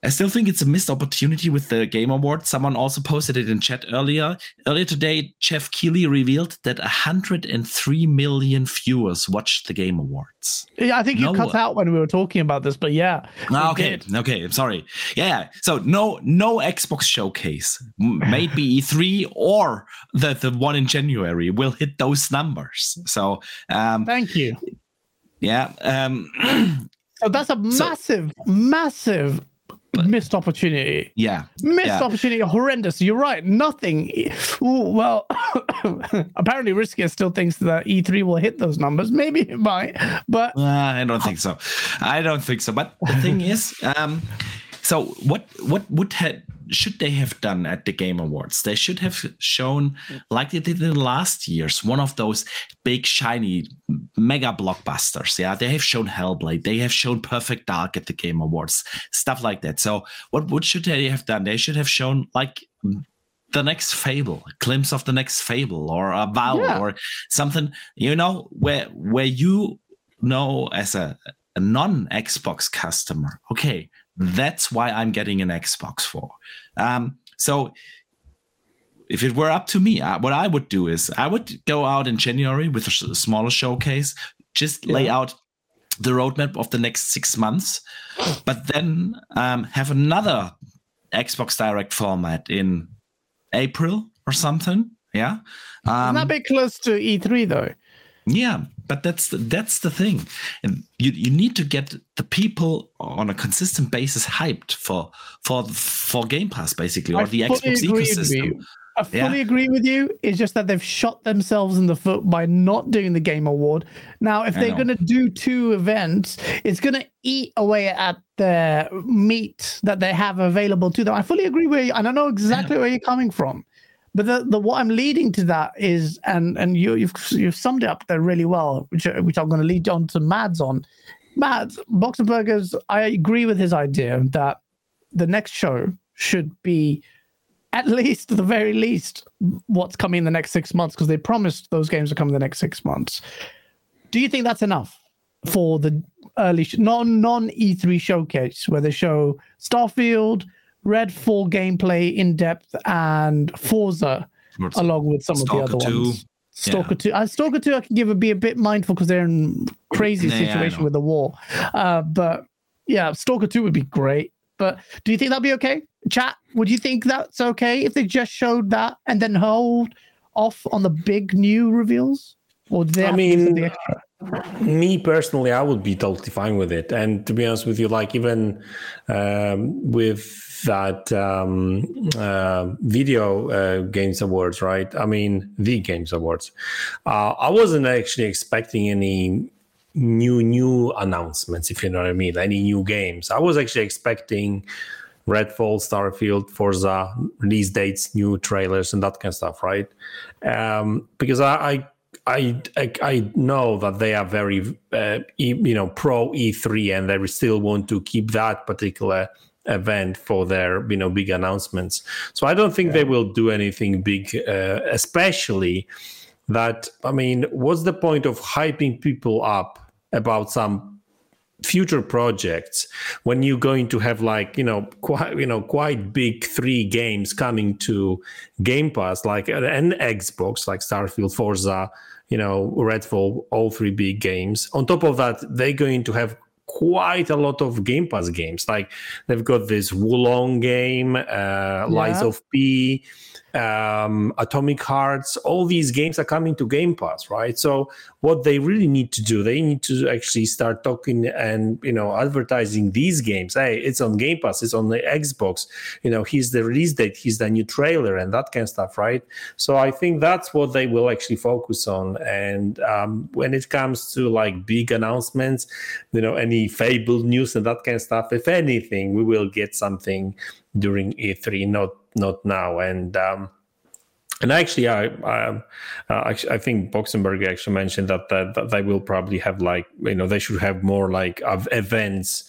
I still think it's a missed opportunity with the Game Awards. Someone also posted it in chat earlier. Earlier today, Geoff Keighley revealed that 103 million viewers watched the Game Awards. Yeah, I think no, you cut out when we were talking about this, but yeah. Ah, okay, did. okay, I'm sorry. Yeah, so no, no Xbox showcase, maybe E3 or the the one in January will hit those numbers. So, um, thank you. Yeah. Um, [CLEARS THROAT] so that's a massive, so, massive but, missed opportunity. Yeah. Missed yeah. opportunity. Horrendous. You're right. Nothing. Ooh, well, [COUGHS] apparently Riskier still thinks that E3 will hit those numbers. Maybe it might, but uh, I don't think so. I don't think so. But the thing is, um, so what what would have should they have done at the Game Awards? They should have shown, like they did in the last years, one of those big, shiny, mega blockbusters. Yeah, they have shown Hellblade, they have shown Perfect Dark at the Game Awards, stuff like that. So, what what should they have done? They should have shown like the next fable a glimpse of the next fable or a vow yeah. or something you know where where you know as a, a non xbox customer okay that's why I'm getting an Xbox for. Um, So if it were up to me, uh, what I would do is I would go out in January with a, sh- a smaller showcase, just lay out the roadmap of the next six months, but then um, have another Xbox Direct format in April or something. Yeah, um, not a bit close to E3 though. Yeah, but that's the, that's the thing, and you you need to get the people on a consistent basis hyped for for for Game Pass basically or I the Xbox ecosystem. I fully yeah. agree with you. It's just that they've shot themselves in the foot by not doing the Game Award. Now, if they're going to do two events, it's going to eat away at the meat that they have available to them. I fully agree with you, and I know exactly yeah. where you're coming from. But the, the what I'm leading to that is, and and you you've you've summed it up there really well, which which I'm going to lead on to Mads on. Mads Boxenberger's, I agree with his idea that the next show should be at least, the very least, what's coming in the next six months because they promised those games are coming in the next six months. Do you think that's enough for the early sh- non non E3 showcase where they show Starfield, Redfall gameplay in depth, and Forza along with some Stalker of the other 2. ones? Stalker yeah. 2. Uh, Stalker 2, I can give a be a bit mindful because they're in crazy situation with the war. Uh, but yeah, Stalker 2 would be great. But do you think that'd be okay? Chat, would you think that's okay if they just showed that and then hold off on the big new reveals? Or do they I mean, me personally, I would be totally fine with it. And to be honest with you, like even um, with that um, uh, video uh, games awards, right? I mean, the games awards. Uh, I wasn't actually expecting any new new announcements, if you know what I mean, any new games. I was actually expecting Redfall, Starfield, Forza release dates, new trailers, and that kind of stuff, right? Um, because I, I I, I know that they are very uh, you know pro E3 and they still want to keep that particular event for their you know big announcements. So I don't think yeah. they will do anything big, uh, especially that I mean, what's the point of hyping people up about some future projects when you're going to have like you know quite you know quite big three games coming to game pass like an xbox like starfield forza you know redfall all three big games on top of that they're going to have quite a lot of game pass games like they've got this Wo Long game uh yeah. lies of p um, Atomic Hearts, all these games are coming to Game Pass, right? So what they really need to do, they need to actually start talking and you know advertising these games. Hey, it's on Game Pass, it's on the Xbox. You know, here's the release date, here's the new trailer, and that kind of stuff, right? So I think that's what they will actually focus on. And um, when it comes to like big announcements, you know, any Fable news and that kind of stuff, if anything, we will get something during E3, not not now. And um, and actually, I I, uh, I think Boxenberger actually mentioned that, that, that they will probably have like you know they should have more like of events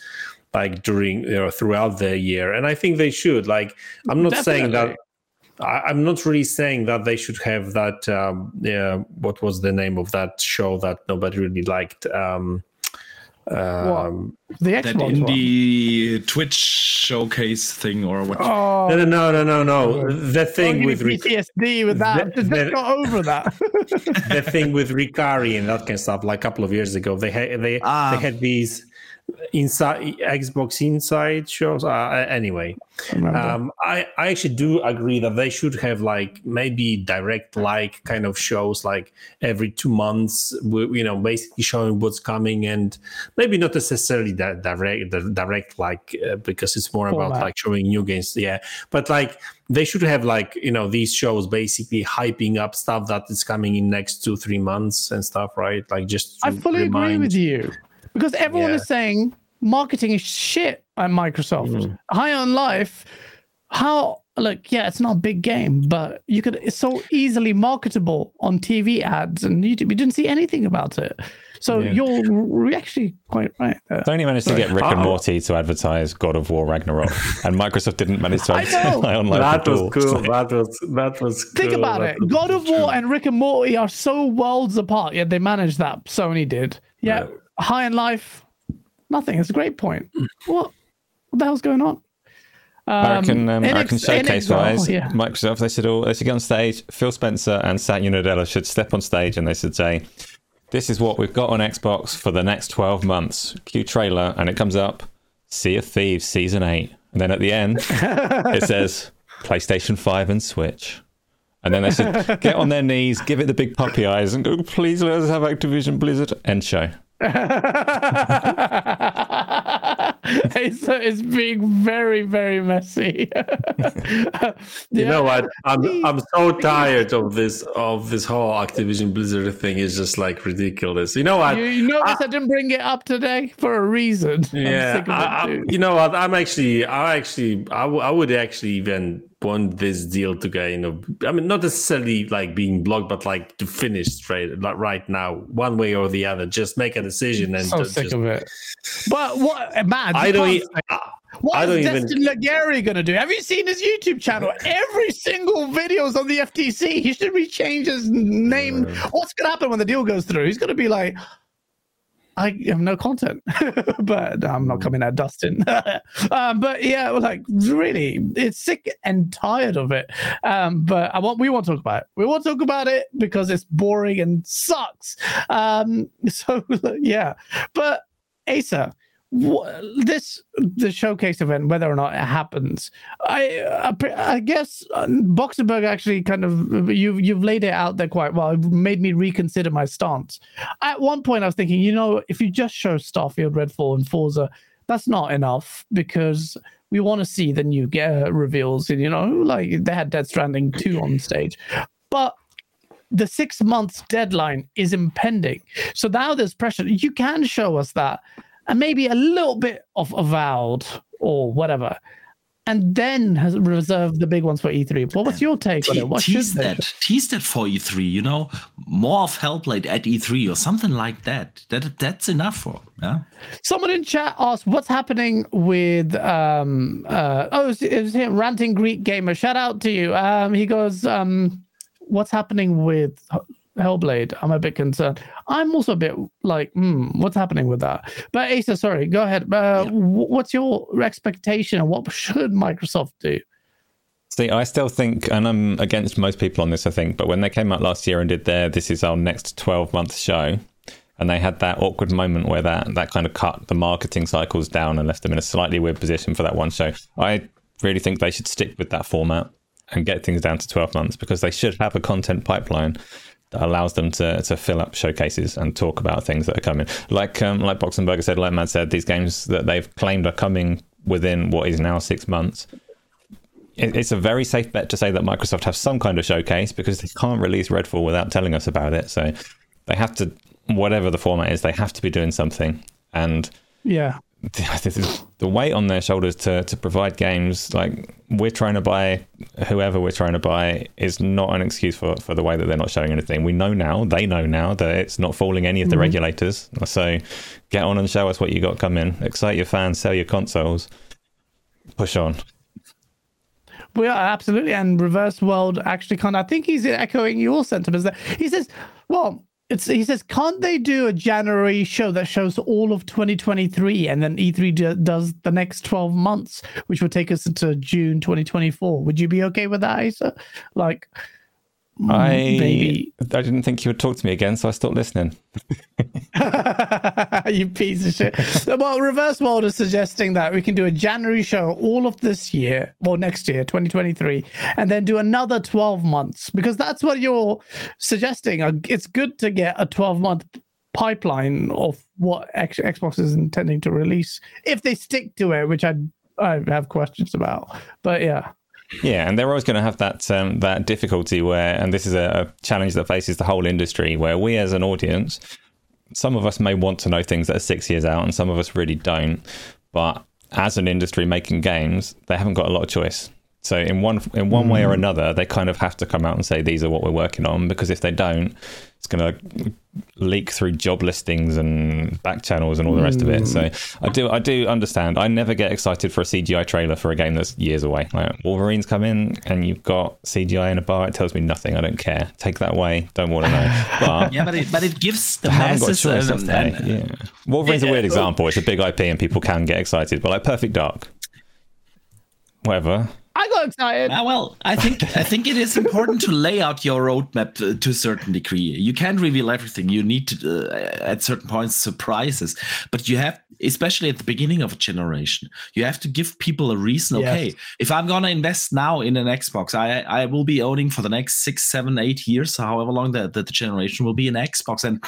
like during you know throughout the year, and I think they should. Like I'm not Definitely. saying that. I, am not really saying that they should have that. Um, yeah, what was the name of that show that nobody really liked? Um, um, the Xbox that indie one. Twitch showcase thing or what? Oh, no, no, no, no, no. The thing with PTSD with that. The, Just got over that. [LAUGHS] the thing with Ricari and that kind of stuff. Like a couple of years ago, they had they ah. they had these inside Xbox Inside shows. Uh, anyway, um, I I actually do agree that they should have like maybe direct like kind of shows like every two months. You know, basically showing what's coming and maybe not necessarily that direct direct like uh, because it's more about like showing new games. Yeah, but like they should have like you know these shows basically hyping up stuff that is coming in next two three months and stuff right like just i fully remind... agree with you because everyone yeah. is saying marketing is shit at Microsoft. Mm. High on Life, how look, yeah, it's not a big game, but you could it's so easily marketable on TV ads and YouTube. You didn't see anything about it. So yeah. you're actually quite right. There. They only managed to get Rick and Morty to advertise God of War Ragnarok, and Microsoft didn't manage to advertise [LAUGHS] High on Life. That was cool. That was that was. Cool. Think about that it. God of War true. and Rick and Morty are so worlds apart, yet they managed that. Sony did. Yeah, yeah. High on Life, nothing. It's a great point. What, what the hell's going on? I reckon, um, I reckon showcase wise, yeah. Microsoft, they should all they should get on stage. Phil Spencer and Satya Nadella should step on stage and they should say, This is what we've got on Xbox for the next 12 months. Cue trailer, and it comes up Sea of Thieves Season 8. And then at the end, [LAUGHS] it says PlayStation 5 and Switch. And then they should get on their knees, give it the big puppy eyes, and go, please let us have Activision Blizzard. End show. [LAUGHS] it's, uh, it's being very, very messy. [LAUGHS] you know what? I'm [LAUGHS] I'm so tired of this of this whole Activision Blizzard thing. It's just like ridiculous. You know what? You, you notice I, I, didn't bring it up today for a reason. Yeah, I, you know what? I'm actually, I actually, I, w- I would actually even want this deal to get, you know, I mean, not necessarily like being blocked, but like to finish straight, like right now, one way or the other. Just make a decision and so just, sick of it. But what, man? I don't. E- what I is Destin even... Legarie going to do? Have you seen his YouTube channel? Every single video is on the FTC. He should be changed his name. What's going to happen when the deal goes through? He's going to be like, I have no content, [LAUGHS] but I'm not coming at Dustin. [LAUGHS] um, but yeah, like really, it's sick and tired of it. Um, but I want we won't talk about it. We won't talk about it because it's boring and sucks. Um, [LAUGHS] so yeah, but Asa, this the showcase event, whether or not it happens, I I, I guess uh, Boxenberger actually kind of you've you've laid it out there quite well. It made me reconsider my stance. At one point, I was thinking, you know, if you just show Starfield, Redfall, and Forza, that's not enough because we want to see the new gear reveals. And you know, like they had Death Stranding two on stage, but the six months deadline is impending. So now there's pressure. You can show us that and maybe a little bit of avowed or whatever, and then has reserved the big ones for E3. What was your take on it? What tease that? Tease that for E3. You know, more of Hellblade at E3 or something like that. That that's enough for. Yeah. Someone in chat asked, "What's happening with?" Um, uh, oh, it was, it was him, ranting Greek gamer. Shout out to you. Um, he goes, um, "What's happening with Hellblade, I'm a bit concerned. I'm also a bit like, hmm, what's happening with that? But Asa, sorry, go ahead. Uh, yeah. What's your expectation and what should Microsoft do? See, I still think, and I'm against most people on this, I think, but when they came out last year and did their This Is Our Next 12 Month Show, and they had that awkward moment where that, that kind of cut the marketing cycles down and left them in a slightly weird position for that one show. I really think they should stick with that format and get things down to 12 months because they should have a content pipeline that allows them to to fill up showcases and talk about things that are coming. Like um, like Boxenberger said, like Matt said, these games that they've claimed are coming within what is now six months. It, it's a very safe bet to say that Microsoft have some kind of showcase because they can't release Redfall without telling us about it. So they have to, whatever the format is, they have to be doing something. And yeah, [LAUGHS] is the weight on their shoulders to to provide games like we're trying to buy whoever we're trying to buy is not an excuse for for the way that they're not showing anything. We know now, they know now that it's not fooling any of the mm-hmm. regulators. So get on and show us what you got coming. Excite your fans, sell your consoles. Push on. We are absolutely, and Reverse World actually kind of. I think he's echoing your sentiments. There, he says, "Well, it's, he says, can't they do a January show that shows all of 2023 and then E3 d- does the next 12 months, which would take us into June 2024? Would you be okay with that, Asa? Like, I maybe. I didn't think you would talk to me again, so I stopped listening. [LAUGHS] you piece of shit. well, Reverse World is suggesting that we can do a January show all of this year, or next year, 2023, and then do another 12 months because that's what you're suggesting. Uh, it's good to get a 12 month pipeline of what Xbox is intending to release if they stick to it, which I I have questions about. But yeah. Yeah, and they're always going to have that um, that difficulty where, and this is a, a challenge that faces the whole industry, where we as an audience, some of us may want to know things that are six years out, and some of us really don't. But as an industry making games, they haven't got a lot of choice. So in one in one mm. way or mm. another, they kind of have to come out and say these are what we're working on because if they don't, it's going to leak through job listings and back channels and all the rest of it. So I do I do understand. I never get excited for a CGI trailer for a game that's years away. Like Wolverines come in and you've got CGI in a bar. It tells me nothing. I don't care. Take that away. Don't want to know. But [LAUGHS] yeah, but it, but it gives the masses. Got a choice, and, yeah. Wolverine's a weird example. It's a big IP and people can get excited. But like Perfect Dark, whatever. I got excited. Uh, well, I think I think it is important to lay out your roadmap to, to a certain degree. You can't reveal everything. You need to, uh, at certain points, surprises. But you have, especially at the beginning of a generation, you have to give people a reason. Yes. Okay, if I'm gonna invest now in an Xbox, I I will be owning for the next six, seven, eight years, however long the, the, the generation will be an Xbox, and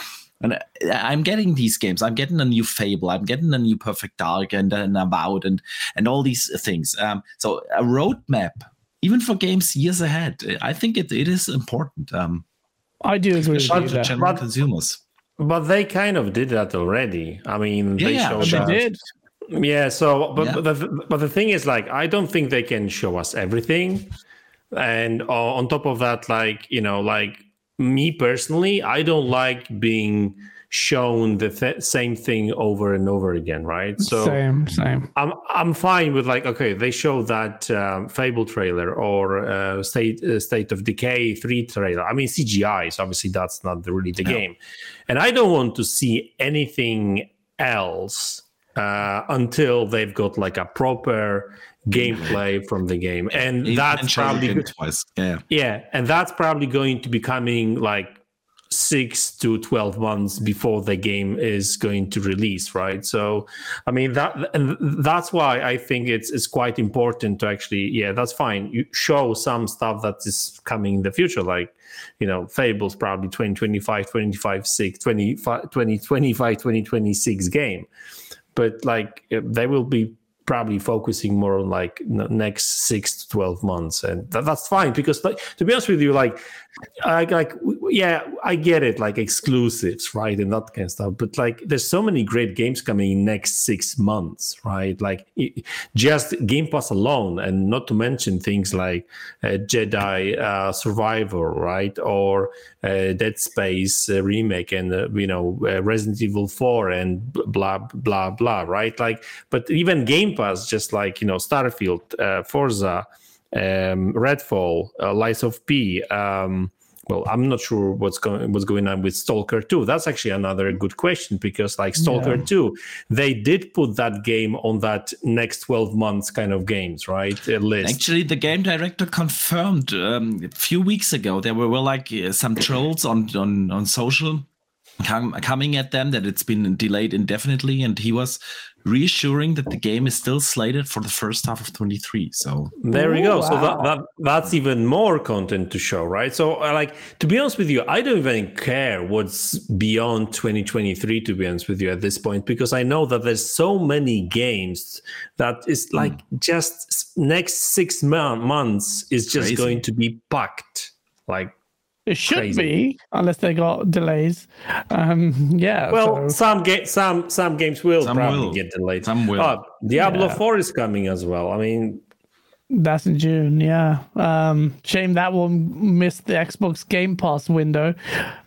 and I'm getting these games. I'm getting a new Fable. I'm getting a new Perfect Dark and an Avowed and and all these things. Um, so a roadmap, even for games years ahead, I think it, it is important. Um, I do agree with especially you for there. general But- consumers. But they kind of did that already. I mean, Yeah, they yeah, showed They that. did. Yeah. So, but Yeah. but the but the thing is, like, I don't think they can show us everything. And uh, on top of that, like you know, like me personally, I don't like being shown the th- same thing over and over again, right? So same, same. I'm I'm fine with like okay, they show that um, Fable trailer or uh, State uh, State of Decay three trailer. I mean CGI, so obviously that's not the, really the game, and I don't want to see anything else uh, until they've got like a proper gameplay from the game, and You that's probably twice. Yeah. yeah, and that's probably going to be coming like six to 12 months before the game is going to release right so i mean that and that's why i think it's it's quite important to actually yeah that's fine you show some stuff that is coming in the future like you know fables probably 2025 25 6 25 2025 2026 game but like they will be probably focusing more on like next six to 12 months and that, that's fine because like to be honest with you like I like yeah i get it like exclusives right and that kind of stuff but like there's so many great games coming in next six months right? Like i- just game pass alone and not to mention things like uh, jedi uh, survivor right or uh, dead space uh, remake and uh, you know uh, resident evil 4 and blah blah blah right? Like but even game pass just like you know starfield uh, forza um, redfall uh, lies of p um, well i'm not sure what's going what's going on with stalker 2 that's actually another good question because like stalker Yeah. 2 they did put that game on that next 12 months kind of games right uh, list Actually, the game director confirmed um, a few weeks ago there were, were like uh, some trolls on on on social com- coming at them that it's been delayed indefinitely, and he was reassuring that the game is still slated for the first half of 23. So There we Ooh, go. So that, that that's even more content to show, right? So uh, like to be honest with you, I don't even care what's beyond 2023 to be honest with you at this point because I know that there's so many games that is Hmm. like just next 6 mo- months is just Crazy. going to be packed. Like It should Crazy. be, unless they got delays. Um, yeah. well, so- some ga- some some games will Some probably will. get delayed. Some will. Oh, Diablo Yeah. 4 is coming as well. I mean, That's in June, yeah. Um, shame that one missed the Xbox Game Pass window,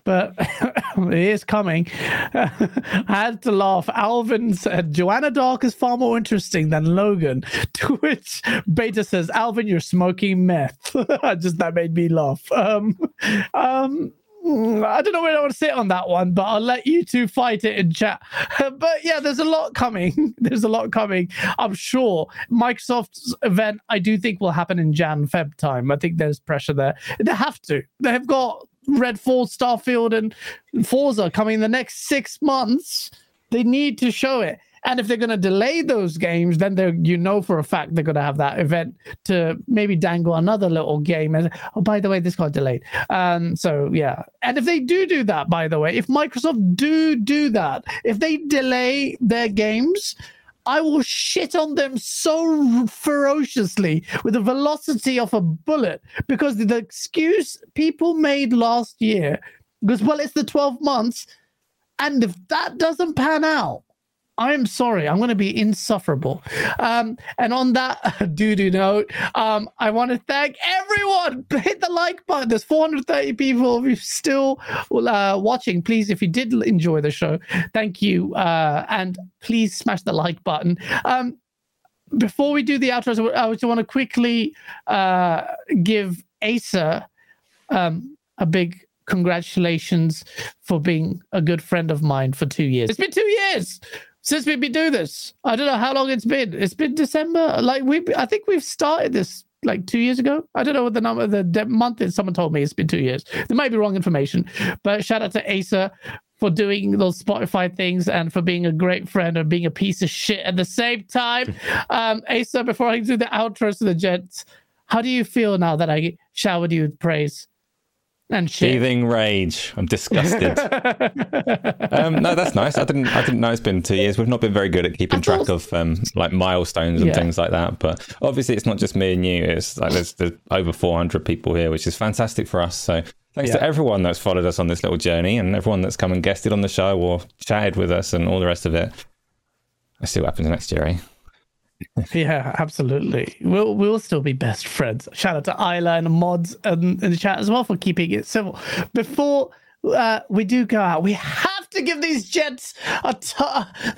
but [LAUGHS] it is coming. [LAUGHS] I had to laugh. Alvin said Joanna Dark is far more interesting than Logan, [LAUGHS] to which Beta says, Alvin, you're smoking meth. Just that made me laugh. Um, um, Hmm, I don't know where I want to sit on that one, but I'll let you two fight it in chat. [LAUGHS] but yeah, there's a lot coming. [LAUGHS] There's a lot coming. I'm sure Microsoft's event, I do think will happen in Jan Feb time. I think there's pressure there. They have to. They've got Redfall, Starfield, and Forza coming in the next six months. They need to show it. And if they're going to delay those games, then they you know for a fact they're going to have that event to maybe dangle another little game. And oh, by the way, this got delayed. Um, so yeah. And if they do do that, by the way, if Microsoft do do that, if they delay their games, I will shit on them so ferociously with the velocity of a bullet because the excuse people made last year was, well, it's the 12 months. And if that doesn't pan out, I'm sorry, I'm going to be insufferable. Um, and on that [LAUGHS] doo doo note, um, I want to thank everyone. [LAUGHS] Hit the like button. There's 430 people who still uh, watching. Please, if you did enjoy the show, thank you. Uh, and please smash the like button. Um, before we do the outro, I just want to quickly uh, give Asa um, a big congratulations for being a good friend of mine for two years. It's been two years. Since we've been doing this. I don't know how long it's been. It's been December. Like we, I think we've started this like two years ago. I don't know what the number, the, the month is. Someone told me it's been two years. There might be wrong information, but shout out to Asa for doing those Spotify things and for being a great friend and being a piece of shit at the same time. [LAUGHS] Um, Asa, before I do the outros to the Jets, how do you feel now that I showered you with praise? And shit. Seething rage. I'm disgusted. [LAUGHS] um, no, that's nice. I didn't. I didn't know it's been two years. We've not been very good at keeping track of um, like milestones and yeah. things like that. But obviously, it's not just me and you. It's like there's, there's over 400 people here, which is fantastic for us. So thanks yeah. to everyone that's followed us on this little journey and everyone that's come and guested on the show or chatted with us and all the rest of it. Let's see what happens next year, eh? Yeah, absolutely. We'll we'll still be best friends. Shout out to Isla and mods and in the chat as well for keeping it civil. Before uh, we do go out, we have to give these Jets a, t-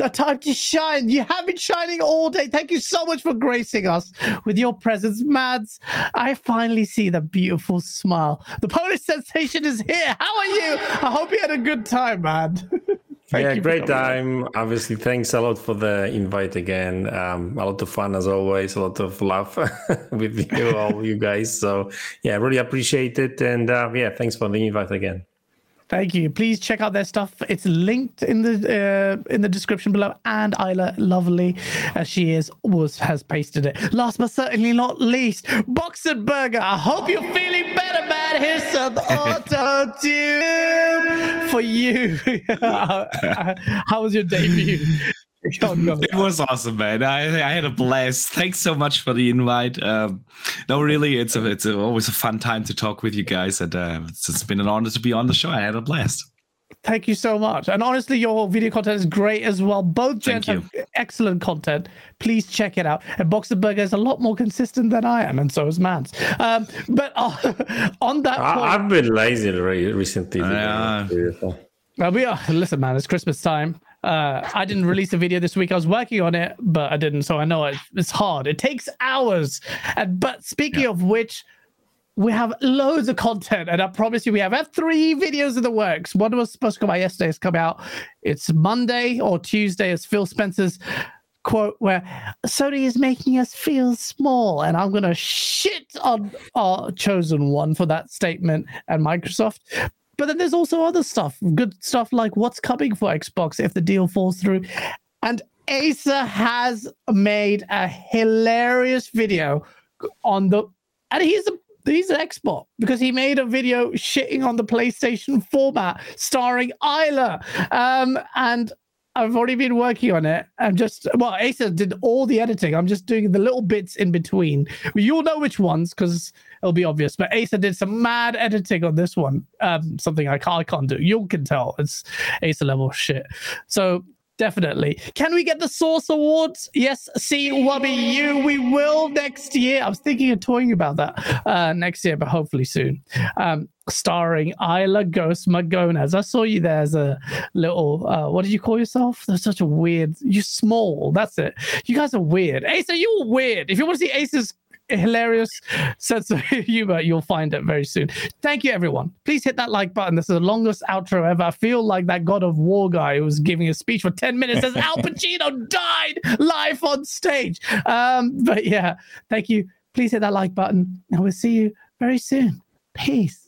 a time to shine. You have been shining all day. Thank you so much for gracing us with your presence, Mads. I finally see the beautiful smile. The Polish sensation is here. How are you? I hope you had a good time, man. [LAUGHS] Thank yeah, great time. Obviously, thanks a lot for the invite again. Um, a lot of fun as always, a lot of love [LAUGHS] with you all, you guys. So yeah, really appreciate it, and uh, yeah, thanks for the invite again. Thank you. Please check out their stuff. It's linked in the uh, in the description below. And Isla, lovely as she is, was has pasted it. Last but certainly not least, Boxenberger. I hope you're feeling better, man. Here's some [LAUGHS] auto tune for you. [LAUGHS] How was your debut? [LAUGHS] it was awesome, man. I, I had a blast. Thanks so much for the invite. Um, no, really, it's a, it's a, always a fun time to talk with you guys, and uh, it's, it's been an honor to be on the show. I had a blast. Thank you so much. And honestly, your video content is great as well. Both gents have excellent content. Please check it out. And Boxenberger is a lot more consistent than I am, and so is Mans. Um, but uh, [LAUGHS] on that, point, I, have been lazy recently. Uh, well, we are. Listen, man, it's Christmas time. Uh, I didn't release a video this week. I was working on it, but I didn't. So I know it, it's hard. It takes hours. And but speaking yeah. of which, we have loads of content, and I promise you, we have three videos in the works. One was supposed to come out yesterday. It's come out. It's Monday or Tuesday. It's Phil Spencer's quote where Sony is making us feel small, and I'm gonna shit on our chosen one for that statement and Microsoft. But then there's also other stuff, good stuff like what's coming for Xbox if the deal falls through. And Asa has made a hilarious video on the, and he's a he's an expert because he made a video shitting on the PlayStation format starring Isla. Um, and I've already been working on it. I'm just well, Asa did all the editing. I'm just doing the little bits in between. You'll know which ones because it'll be obvious. But Asa did some mad editing on this one. Um, something I can't, I can't do. You can tell it's Asa level shit. So definitely. Can we get the Source Awards? Yes, see Wubby you. We will next year. I was thinking of talking about that uh, next year, but hopefully soon. Um, starring Isla Ghost Magones. I saw you there as a little, uh, what did you call yourself? That's such a weird, you small. That's it. You guys are weird. Asa, you're weird. If you want to see Asa's hilarious sense of [LAUGHS] humor. You'll find it very soon. Thank you, everyone. Please hit that like button. This is the longest outro ever. I feel like that God of War guy who was giving a speech for 10 minutes as Al [LAUGHS] Pacino died live on stage. Um, but yeah, thank you. Please hit that like button, and we'll see you very soon. Peace.